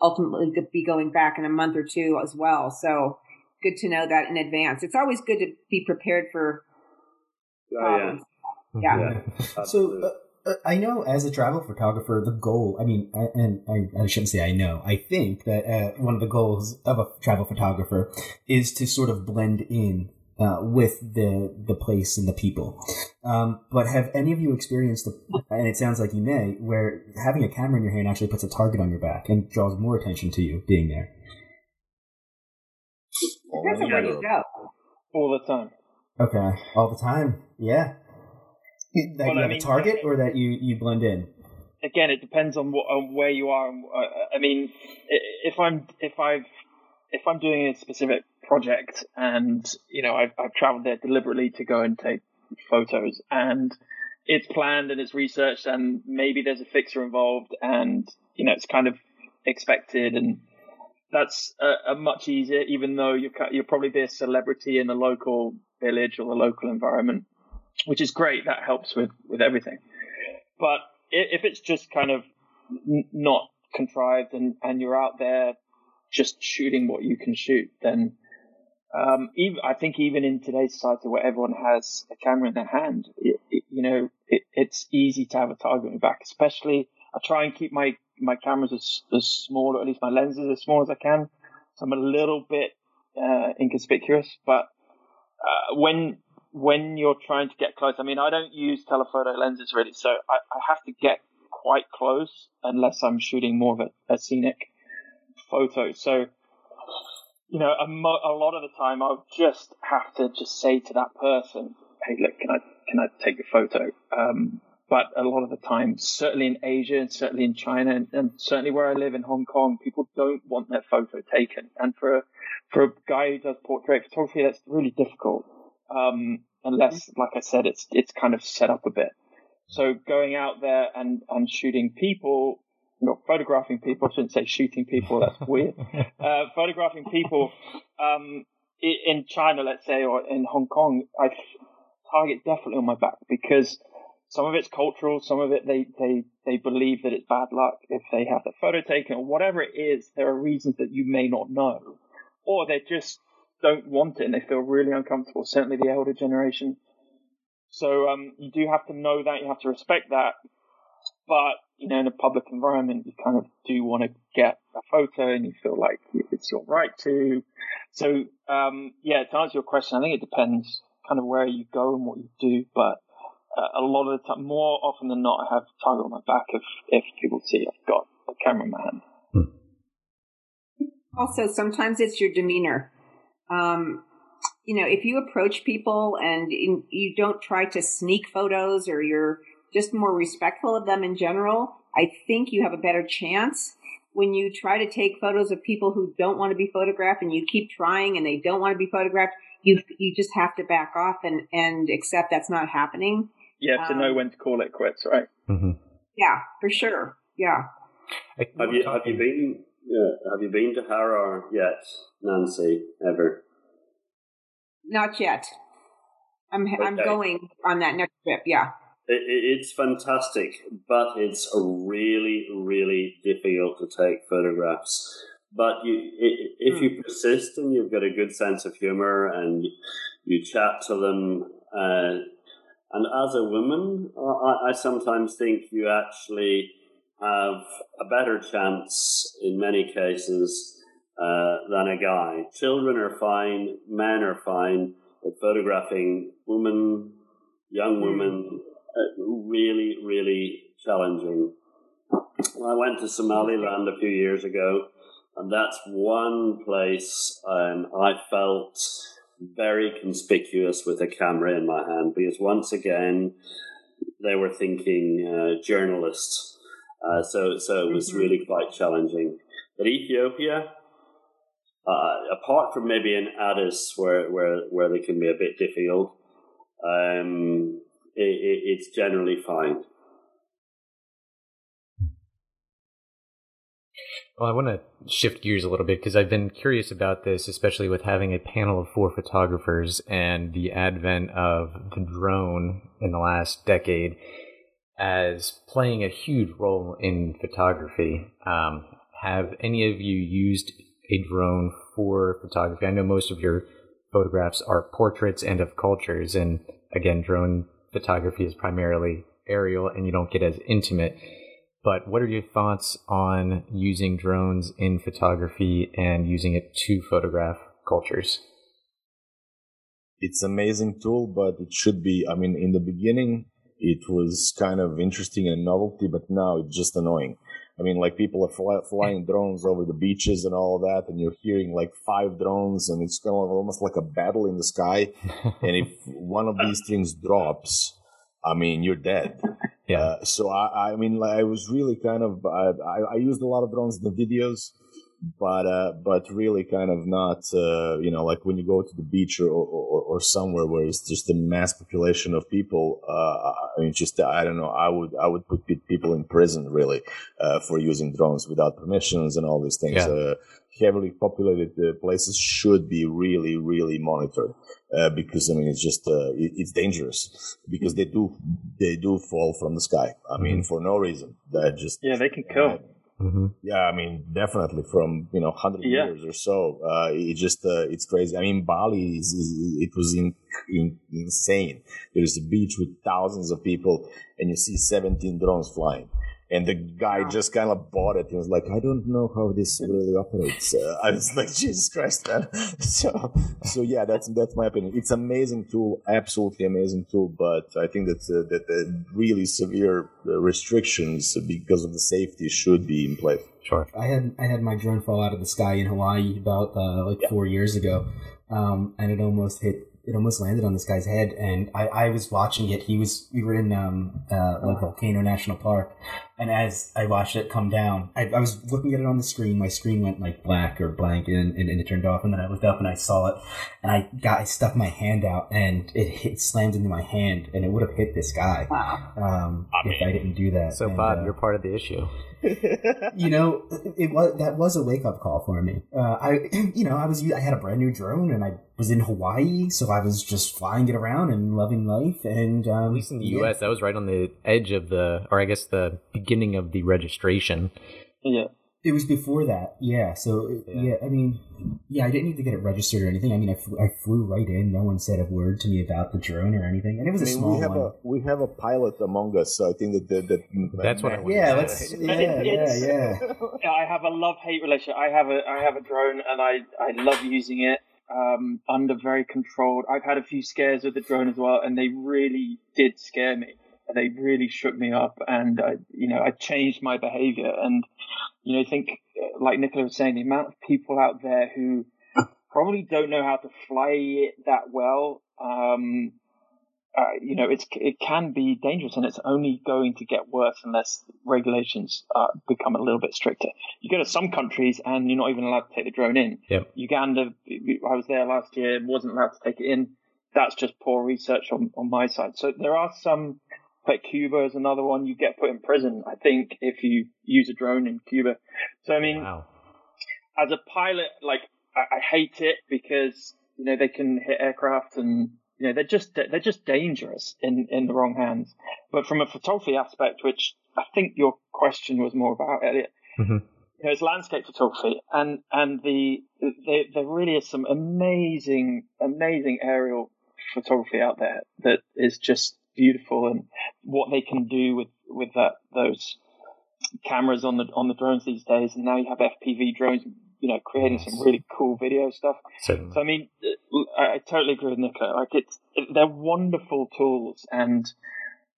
ultimately be going back in a month or two as well. So good to know that in advance. It's always good to be prepared for problems. Oh, yeah. yeah. yeah. So uh, uh, I know as a travel photographer, the goal, I mean, I, and I, I, shouldn't say I know, I think that uh, one of the goals of a travel photographer is to sort of blend in uh, with the the place and the people. Um, but have any of you experienced, the, and it sounds like you may, where having a camera in your hand actually puts a target on your back and draws more attention to you being there? That's a way to go. All the time. Okay, all the time. Yeah. That well, you have I mean, a target, or that you you blend in. Again, it depends on what on where you are. Uh, I mean, if I'm if I've if I'm doing a specific project and you know I've I've traveled there deliberately to go and take photos and it's planned and it's researched and maybe there's a fixer involved and you know it's kind of expected and that's a, a, much easier, even though you you'll probably be a celebrity in the local village or the local environment, which is great. That helps with with everything. But if it's just kind of not contrived and and you're out there just shooting what you can shoot, then um, even, I think even in today's society where everyone has a camera in their hand, it, it, you know, it, it's easy to have a target on your back. Especially, I try and keep my my cameras as, as small, or at least my lenses as small as I can. So I'm a little bit uh, inconspicuous. But uh, when when you're trying to get close, I mean, I don't use telephoto lenses really, so I, I have to get quite close unless I'm shooting more of a, a scenic photo. So you know, a, mo- a lot of the time I'll just have to just say to that person, "Hey, look, can I can I take a photo?" Um, but a lot of the time, certainly in Asia and certainly in China and, and, certainly where I live in Hong Kong, people don't want their photo taken. And for a, for a guy who does portrait photography, that's really difficult. Um, unless, like I said, it's, it's kind of set up a bit. So going out there and, and shooting people, not photographing people, I shouldn't say shooting people, that's weird. uh, photographing people, um, in China, let's say, or in Hong Kong, I target definitely on my back because some of it's cultural, some of it they, they, they believe that it's bad luck if they have the photo taken or whatever it is. There are reasons that you may not know, or they just don't want it and they feel really uncomfortable. Certainly the elder generation. So um, you do have to know that. You have to respect that. but you know, in a public environment, you kind of do want to get a photo, and you feel like it's your right to. So, um, yeah, to answer your question, I think it depends kind of where you go and what you do, but a lot of the time, more often than not, I have a target on my back if if people see I've got a camera in my hand. Also, sometimes it's your demeanor. Um, you know, if you approach people and in, you don't try to sneak photos or you're just more respectful of them in general, I think you have a better chance. When you try to take photos of people who don't want to be photographed and you keep trying and they don't want to be photographed, you you just have to back off and, and accept that's not happening. You have to know Um, when to call it quits, right? hmm Yeah, for sure. Yeah. Have you have you been uh, have you been to Harar yet, Nancy? Ever? Not yet. I'm I'm going on that next trip. Yeah. It, it, it's fantastic, but it's really, really difficult to take photographs. But you, i- if you persist and you've got a good sense of humor and you chat to them, uh, and as a woman, I, I sometimes think you actually have a better chance in many cases uh, than a guy. Children are fine, men are fine, but photographing women, young women, uh, really, really challenging. I went to Somaliland a few years ago, and that's one place um, I felt very conspicuous with a camera in my hand because once again they were thinking uh, journalist. Uh, so, so it was Mhm. really quite challenging. But Ethiopia, uh, apart from maybe in Addis, where, where, where they can be a bit difficult, um, it, it, it's generally fine. Well, I want to shift gears a little bit because I've been curious about this, especially with having a panel of four photographers and the advent of the drone in the last decade as playing a huge role in photography. Um, have any of you used a drone for photography? I know most of your photographs are portraits and of cultures, and again, drone photography is primarily aerial and you don't get as intimate. But what are your thoughts on using drones in photography and using it to photograph cultures? it's amazing tool, but it should be. I mean, in the beginning, it was kind of interesting and novelty, but now it's just annoying. I mean, like people are fly, flying drones over the beaches and all of that, and you're hearing like five drones, and it's kind of almost like a battle in the sky. and if one of these things drops, I mean, you're dead. Yeah. Uh, so I, I mean, like, I was really kind of, I, I, used a lot of drones in the videos, but, uh, but really kind of not, uh, you know, like when you go to the beach or, or, or somewhere where it's just a mass population of people, uh, I mean, just, I don't know, I would, I would put people in prison really, uh, for using drones without permissions and all these things. Yeah. Uh, heavily populated uh, places should be really, really monitored uh, because I mean it's just uh, it, it's dangerous because they do they do fall from the sky. I mean for no reason. That just Yeah, they can kill. hmm yeah, I mean definitely from you know hundred Yeah. years or so. Uh, it just uh, it's crazy. I mean Bali is, is it was in, in, insane. There's a beach with thousands of people and you see 17 drones flying. And the guy just kind of bought it. He was like, I don't know how this really operates. Uh, I was like, Jesus Christ, man. So, so yeah, that's that's my opinion. It's amazing tool, absolutely amazing tool. But I think that uh, that the really severe uh, restrictions because of the safety should be in place. Sure. I had I had my drone fall out of the sky in Hawaii about uh, like four years ago, um, and it almost hit. It almost landed on this guy's head, and I, I was watching it. He was we were in um, uh, like Volcano National Park, and as I watched it come down, I, I was looking at it on the screen. My screen went like black or blank, and, and, and it turned off. And then I looked up and I saw it, and I got I stuck my hand out, and it hit slammed into my hand, and it would have hit this guy Wow. um, if I didn't do that. So, And, Bob, uh, you're part of the issue. You know, it, it was that was a wake up call for me. Uh, I, you know, I was I had a brand new drone and I was in Hawaii, so I was just flying it around and loving life. And um, At least in the yeah. U.S., that was right on the edge of the, or I guess the beginning of the registration. Yeah. It was before that, yeah. So yeah. yeah. I mean, yeah, I didn't need to get it registered or anything. I mean, I flew, I flew right in. No one said a word to me about the drone or anything, and it was I mean, a small we have one. A, we have a pilot among us, so I think that that, that that's what. I yeah, let's. Yeah, yeah, yeah. I have a love hate relationship. I have a I have a drone, and I I love using it. Um, under very controlled. I've had a few scares with the drone as well, and they really did scare me they really shook me up and I, you know, I changed my behavior. And, you know, I think, like Nicola was saying, the amount of people out there who probably don't know how to fly it that well, um, uh, you know, it's, it can be dangerous and it's only going to get worse unless regulations uh, become a little bit stricter. You go to some countries and you're not even allowed to take the drone in. Yep. Uganda, I was there last year, wasn't allowed to take it in. That's just poor research on, on my side. So there are some like Cuba is another one. You get put in prison, I think, if you use a drone in Cuba. So I mean, wow. as a pilot, like I, I hate it because you know they can hit aircraft and you know they're just they're just dangerous in in the wrong hands. But from a photography aspect, which I think your question was more about, Elliot. Mm-hmm. You know, it's landscape photography, and and the, the there really is some amazing amazing aerial photography out there that is just beautiful and what they can do with with that those cameras on the on the drones these days. And now you have FPV drones, you know, creating yes. some really cool video stuff. Certainly. So I mean, I, I totally agree with Nicola. Like it's it, they're wonderful tools, and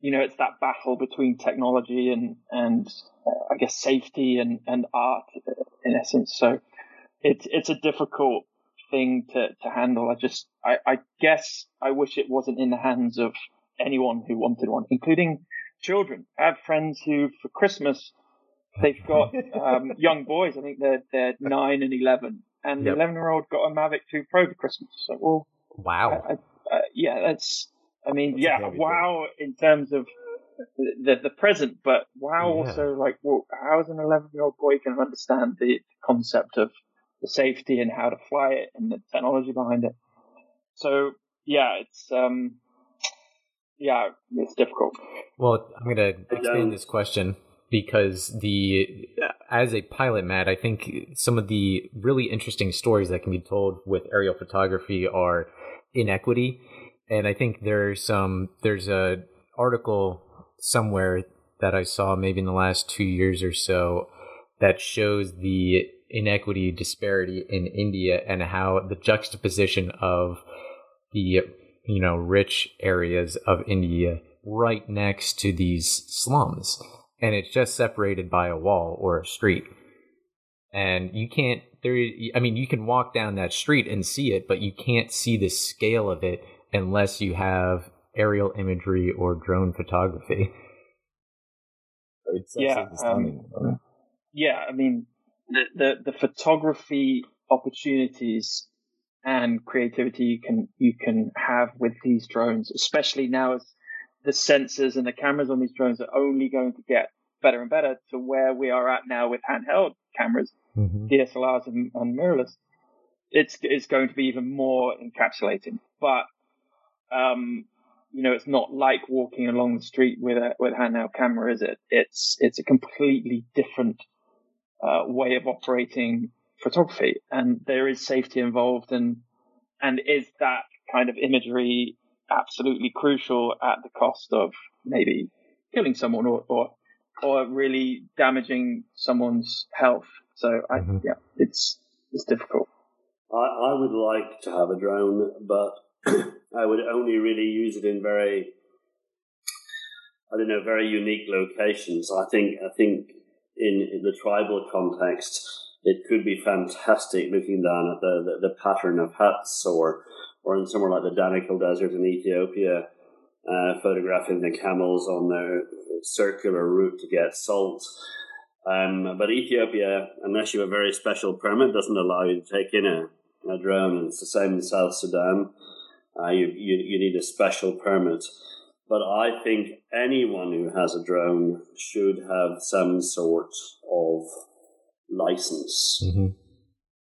you know, it's that battle between technology and and uh, I guess safety and and art in essence. So it's it's a difficult thing to, to handle. I just, I, I guess I wish it wasn't in the hands of anyone who wanted one, including children. I have friends who, for Christmas, they've got um, young boys. I think they're they're nine and eleven, and yep. the eleven year old got a Mavic Two Pro for Christmas. So, well, wow, I, I, uh, yeah, that's. I mean, that's yeah, wow, in terms of the the present, but wow, yeah. also like, well, how is an eleven year old boy going to understand the concept of the safety and how to fly it and the technology behind it? So yeah, it's um, yeah, it's difficult. Well, I'm going to expand this question because the as a pilot, Matt, I think some of the really interesting stories that can be told with aerial photography are inequity, and I think there's some there's a article somewhere that I saw maybe in the last two years or so that shows the inequity disparity in India and how the juxtaposition of the you know, rich areas of India right next to these slums. And it's just separated by a wall or a street. And you can't, there, I mean, you can walk down that street and see it, but you can't see the scale of it unless you have aerial imagery or drone photography. It's yeah, um, yeah. I mean, the, the, the photography opportunities and creativity you can you can have with these drones, especially now as the sensors and the cameras on these drones are only going to get better and better to where we are at now with handheld cameras, mm-hmm. DSLRs and, and mirrorless. It's it's going to be even more encapsulating, but um, you know, it's not like walking along the street with a with a handheld camera, is it? It's it's a completely different uh, way of operating photography and there is safety involved and and is that kind of imagery absolutely crucial at the cost of maybe killing someone or or, or really damaging someone's health? So I, mm-hmm. yeah it's it's difficult. I, I would like to have a drone but I would only really use it in very I don't know very unique locations. I think I think in, in the tribal context it could be fantastic looking down at the, the, the, pattern of huts or or in somewhere like the Danakil Desert in Ethiopia, uh, photographing the camels on their circular route to get salt. Um, but Ethiopia, unless you have a very special permit, doesn't allow you to take in a, a drone. It's the same in South Sudan. Uh, you, you, you need a special permit. But I think anyone who has a drone should have some sort of license. Mm-hmm.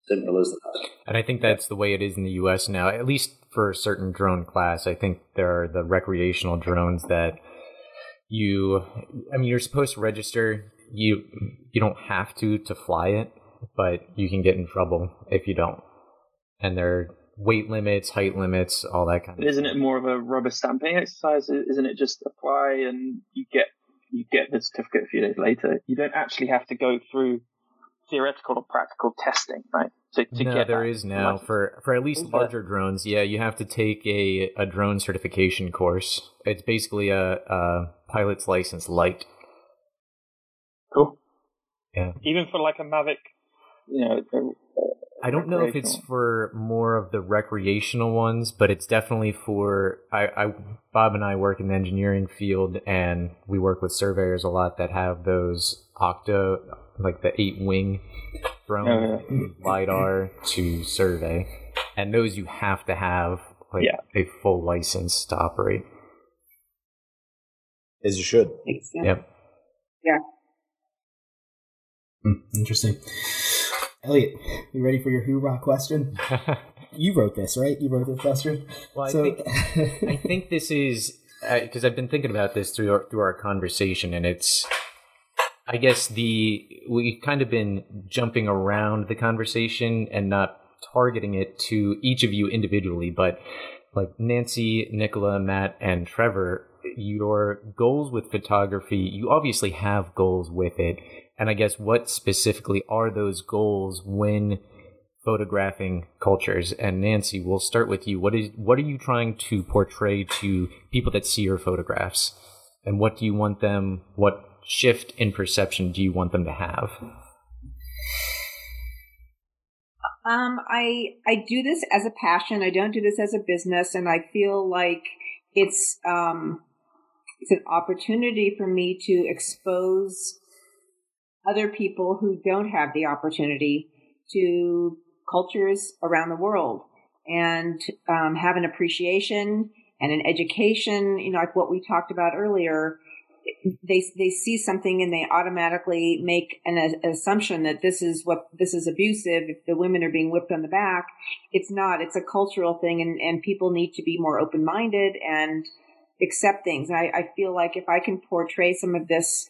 Simple as that. And I think that's the way it is in the U.S. now, at least for a certain drone class. I think there are the recreational drones that you, I mean, you're supposed to register you you don't have to to fly it, but you can get in trouble if you don't. And there are weight limits, height limits, all that kind of. Isn't it more of a rubber stamping exercise? Isn't it just apply and you get you get the certificate a few days later? You don't actually have to go through theoretical or practical testing, right? To, to no, there is now for for at least larger drones. Yeah, you have to take a a drone certification course. It's basically a, a pilot's license light. Cool. Yeah. Even for like a Mavic, you know. I don't know if it's for more of the recreational ones, but it's definitely for I, I Bob and I work in the engineering field and we work with surveyors a lot that have those octo like the eight wing drone oh, yeah. lidar to survey. And those you have to have like yeah. a full license to operate. As you should. Yep. Yeah. Hmm, interesting. Elliot, you ready for your hoorah question? you wrote this, right? You wrote this question. Well, I so, think I think this is because uh, I've been thinking about this through our, through our conversation, and it's I guess the we've kind of been jumping around the conversation and not targeting it to each of you individually, but like Nancy, Nicola, Matt, and Trevor, your goals with photography, you obviously have goals with it. And I guess what specifically are those goals when photographing cultures? And Nancy, we'll start with you. What is what are you trying to portray to people that see your photographs? And what do you want them what shift in perception do you want them to have? Um, I I do this as a passion. I don't do this as a business, and I feel like it's um, it's an opportunity for me to expose other people who don't have the opportunity to cultures around the world and um, have an appreciation and an education. You know, like what we talked about earlier they they see something and they automatically make an, an, assumption that this is what this is abusive if the women are being whipped on the back it's not it's a cultural thing and and people need to be more open minded and accept things and I, I feel like if i can portray some of this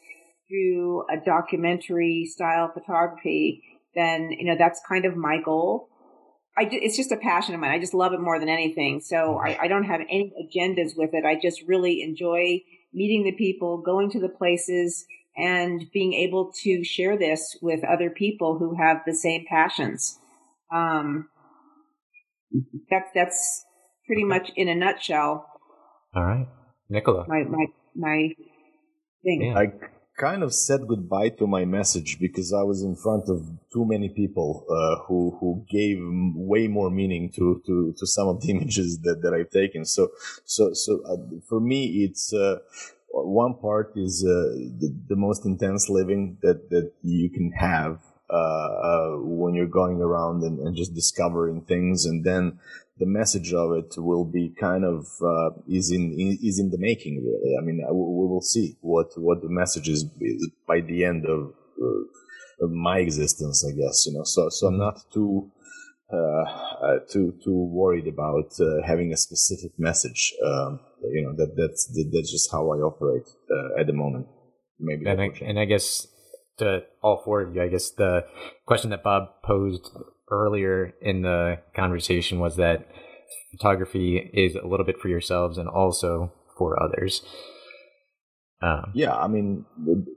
through a documentary style photography then you know that's kind of my goal I, it's just a passion of mine. I just love it more than anything. So I, I don't have any agendas with it. I just really enjoy meeting the people, going to the places, and being able to share this with other people who have the same passions. Um, that's that's pretty much in a nutshell. All right, Nicola. My my my thing. Yeah. I kind of said goodbye to my message because I was in front of too many people uh, who who gave way more meaning to to to some of the images that that I've taken. So so so uh, for me, it's. Uh, one part is uh, the, the, most intense living that, that you can have uh, uh, when you're going around and, and, just discovering things, and then the message of it will be kind of uh, is in is in the making. Really, I mean, we will see what what the message is by the end of, uh, of my existence. I guess you know. So so I'm not too. Uh, too too worried about having a specific message. Um, you know that that's that's just how I operate uh, at the moment. Maybe and I, and I guess to all four of you, I guess the question that Bob posed earlier in the conversation was that photography is a little bit for yourselves and also for others. Um, yeah, I mean,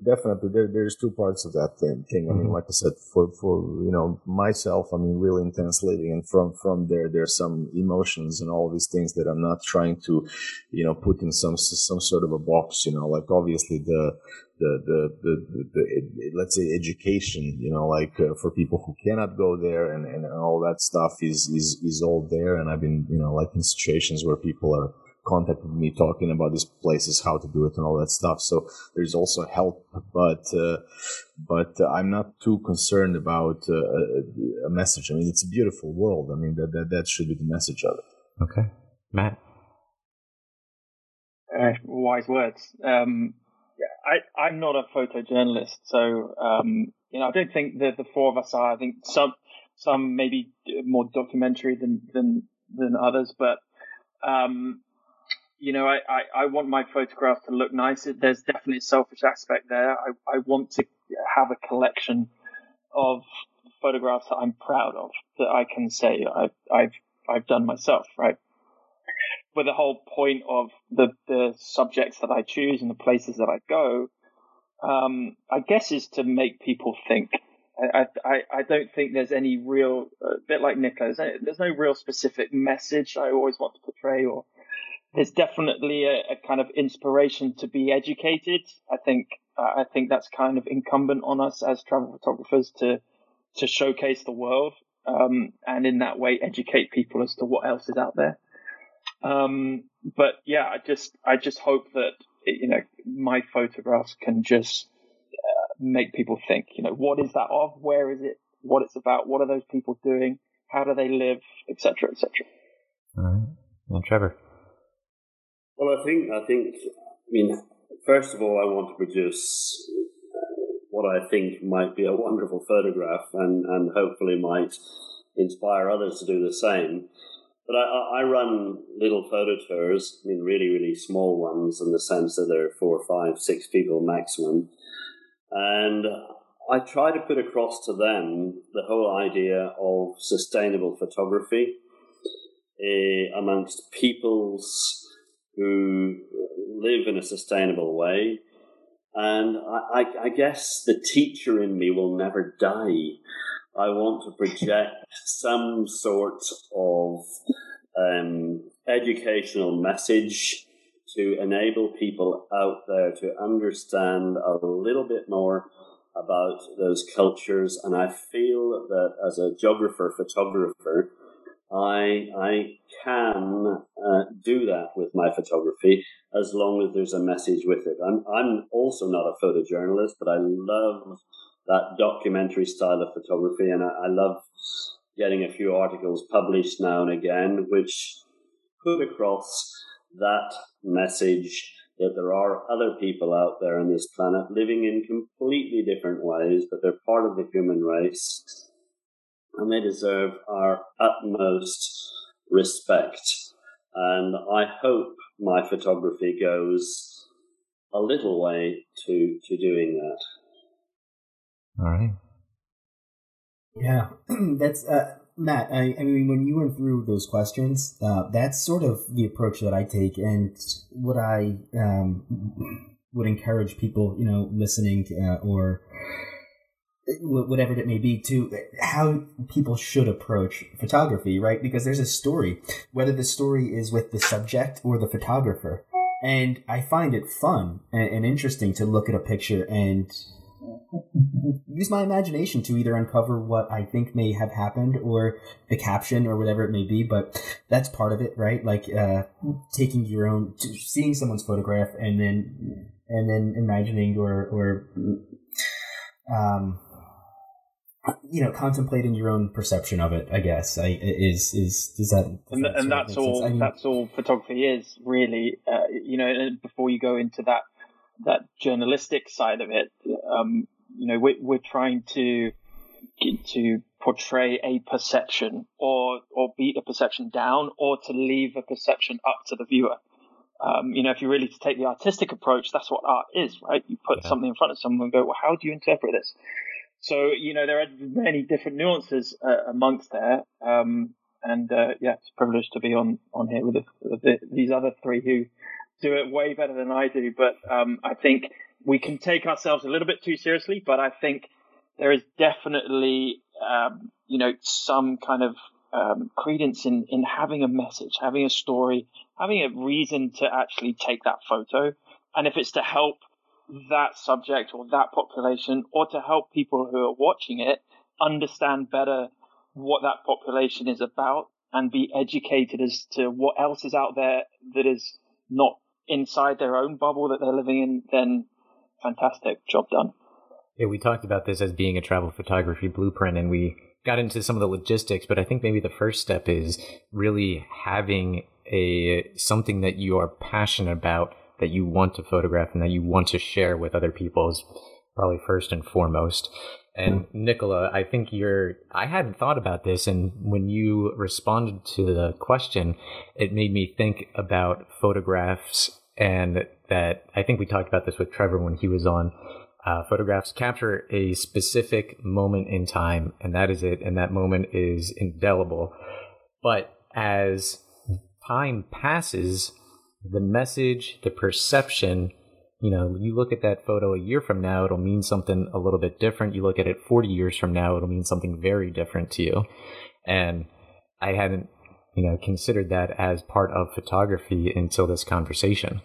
definitely there, there's two parts of that thing. thing. I mean, mm-hmm. like I said, for, for, you know, myself, I mean, really intense living and from, from there, there's some emotions and all these things that I'm not trying to, you know, put in some, some sort of a box, you know, like obviously the, the, the, the, the, the let's say education, you know, like uh, for people who cannot go there and, and all that stuff is, is, is all there. And I've been, you know, like in situations where people are, contacted me talking about these places, how to do it, and all that stuff. So there's also help, but uh, but uh, I'm not too concerned about uh, a message. I mean, it's a beautiful world. I mean, that that, that should be the message of it. Okay, Matt. Uh, wise words. Um, I, I'm not a photojournalist, so um, you know I don't think that the four of us are. I think some some maybe more documentary than than than others, but um, you know, I, I, I, want my photographs to look nice. There's definitely a selfish aspect there. I, I want to have a collection of photographs that I'm proud of that I can say I've I've I've done myself, right? But the whole point of the the subjects that I choose and the places that I go, um, I guess, is to make people think. I, I, I don't think there's any real, a bit like no, there's no real specific message I always want to portray or there's definitely a, a, kind of inspiration to be educated. I think I think that's kind of incumbent on us as travel photographers to to showcase the world um, and in that way educate people as to what else is out there. Um, but yeah, I just I just hope that you know my photographs can just uh, make people think. You know, what is that of? Where is it? What it's about? What are those people doing? How do they live? Etc. Etc. All right, well, Trevor. Well, I think I think I mean first of all, I want to produce what I think might be a wonderful photograph, and and hopefully might inspire others to do the same. But I, I run little photo tours, I mean, really, really small ones in the sense that there are four, five, six people maximum. And I try to put across to them the whole idea of sustainable photography uh, amongst peoples who live in a sustainable way. And I, I, I guess the teacher in me will never die. I want to project some sort of um, educational message to enable people out there to understand a little bit more about those cultures. And I feel that as a geographer, photographer, I I can uh, do that with my photography as long as there's a message with it. I'm I'm also not a photojournalist, but I love that documentary style of photography, and I, I love getting a few articles published now and again, which put across that message that there are other people out there on this planet living in completely different ways, but they're part of the human race, and they deserve our utmost respect. And I hope my photography goes a little way to, to doing that. All right. Yeah, that's uh, Matt. I, I mean, when you went through those questions, uh, that's sort of the approach that I take, and what I um, would encourage people, you know, listening uh, or whatever it may be to how people should approach photography right because there's a story whether the story is with the subject or the photographer and i find it fun and, interesting to look at a picture and use my imagination to either uncover what I think may have happened or the caption or whatever it may be. But that's part of it, right? Like uh, taking your own, seeing someone's photograph and then and then imagining or or um, you know, contemplating your own perception of it. I guess I, is is does that and, that and that's all I mean, that's all photography is really. Uh, you know, before you go into that that journalistic side of it, um, you know, we're, we're trying to to portray a perception or or beat a perception down or to leave a perception up to the viewer. Um, you know, if you really to take the artistic approach, that's what art is, right? You put yeah. something in front of someone and go, well, how do you interpret this? So, you know, there are many different nuances uh, amongst there. Um, and, uh, yeah, it's a privilege to be on, on here with, the, with the, these other three who do it way better than I do. But, um, I think we can take ourselves a little bit too seriously, but I think there is definitely, um, you know, some kind of, um, credence in, in having a message, having a story, having a reason to actually take that photo. And if it's to help that subject or that population or to help people who are watching it understand better what that population is about and be educated as to what else is out there that is not inside their own bubble that they're living in, then fantastic. Job done. Yeah, we talked about this as being a travel photography blueprint and we got into some of the logistics, but I think maybe the first step is really having a something that you are passionate about that you want to photograph and that you want to share with other people is probably first and foremost. And Nicola, I think you're, I hadn't thought about this. And when you responded to the question, it made me think about photographs and that I think we talked about this with Trevor when he was on. Uh, photographs capture a specific moment in time, and that is it. And that moment is indelible. But as time passes, the message, the perception, you know, you look at that photo a year from now, it'll mean something a little bit different. You look at it 40 years from now, it'll mean something very different to you. And I hadn't, you know, considered that as part of photography until this conversation.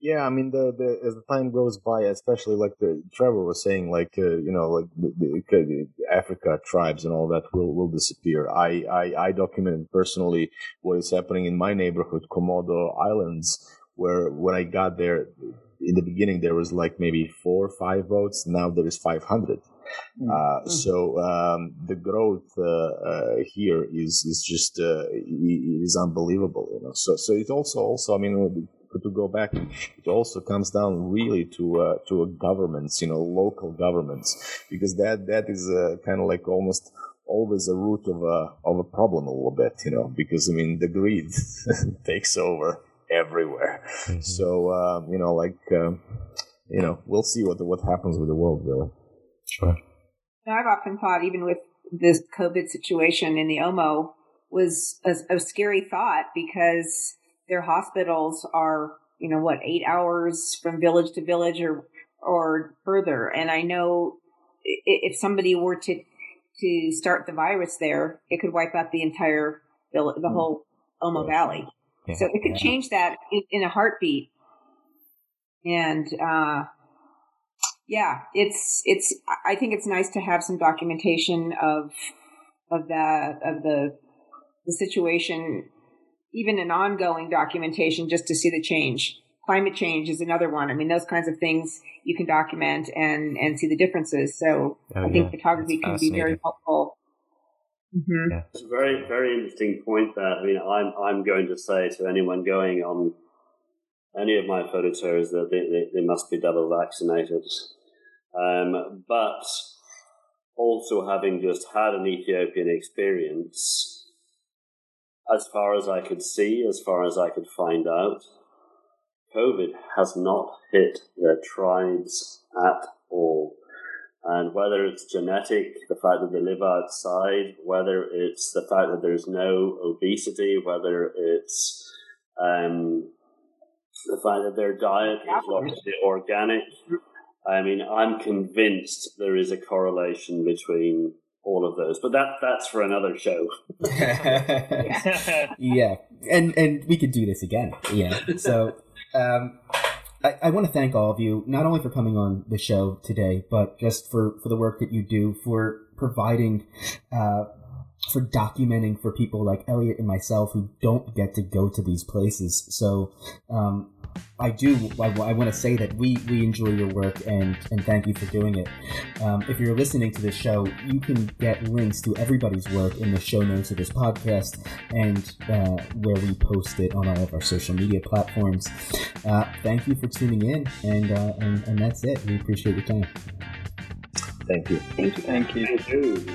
Yeah, I mean, the, the as the time goes by, especially like the Trevor was saying, like uh, you know, like the, the, Africa tribes and all that will will disappear. I, I I documented personally what is happening in my neighborhood, Komodo Islands, where when I got there, in the beginning there was like maybe four or five votes. Now there is five hundred. Mm. Uh, mm. so um, the growth uh, uh, here is is just uh, is unbelievable. You know, so so it also also I mean to go back, it also comes down really to uh, to governments, you know, local governments, because that that is uh, kind of like almost always a root of a of a problem a little bit, you know, because I mean the greed takes over everywhere. Mm-hmm. So um, you know, like um, you know, we'll see what what happens with the world, really. Sure. I've often thought, even with this COVID situation in the Omo, was a, a scary thought because their hospitals are, you know, what, eight hours from village to village or, or further. And I know if somebody were to, to start the virus there, it could wipe out the entire, village, the hmm. whole Omo Valley. Yeah. So it could yeah. change that in, in, a heartbeat. And, uh, yeah, it's, it's, I think it's nice to have some documentation of, of that, of the, the situation even an ongoing documentation just to see the change. Climate change is another one. I mean, those kinds of things you can document and, and see the differences. So oh, I think yeah. photography That's can be very helpful. Mm-hmm. Yeah. It's a very, very interesting point that, I mean, I'm, I'm going to say to anyone going on any of my photo tours that they, they, they must be double vaccinated. Um, but also having just had an Ethiopian experience, as far as I could see, as far as I could find out, COVID has not hit their tribes at all. And whether it's genetic, the fact that they live outside, whether it's the fact that there's no obesity, whether it's um, the fact that their diet is largely organic. I mean, I'm convinced there is a correlation between all of those. But that that's for another show. yeah, and and we could do this again. Yeah. So um, I, I want to thank all of you not only for coming on the show today, but just for for the work that you do for providing. Uh, for documenting for people like Elliot and myself who don't get to go to these places. So, um, I do. I, I want to say that we we enjoy your work and and thank you for doing it. Um, if you're listening to this show, you can get links to everybody's work in the show notes of this podcast and uh, where we post it on all of our social media platforms. Uh, thank you for tuning in, and, uh, and and that's it. We appreciate your time. Thank you. Thank you. Thank you. Thank you.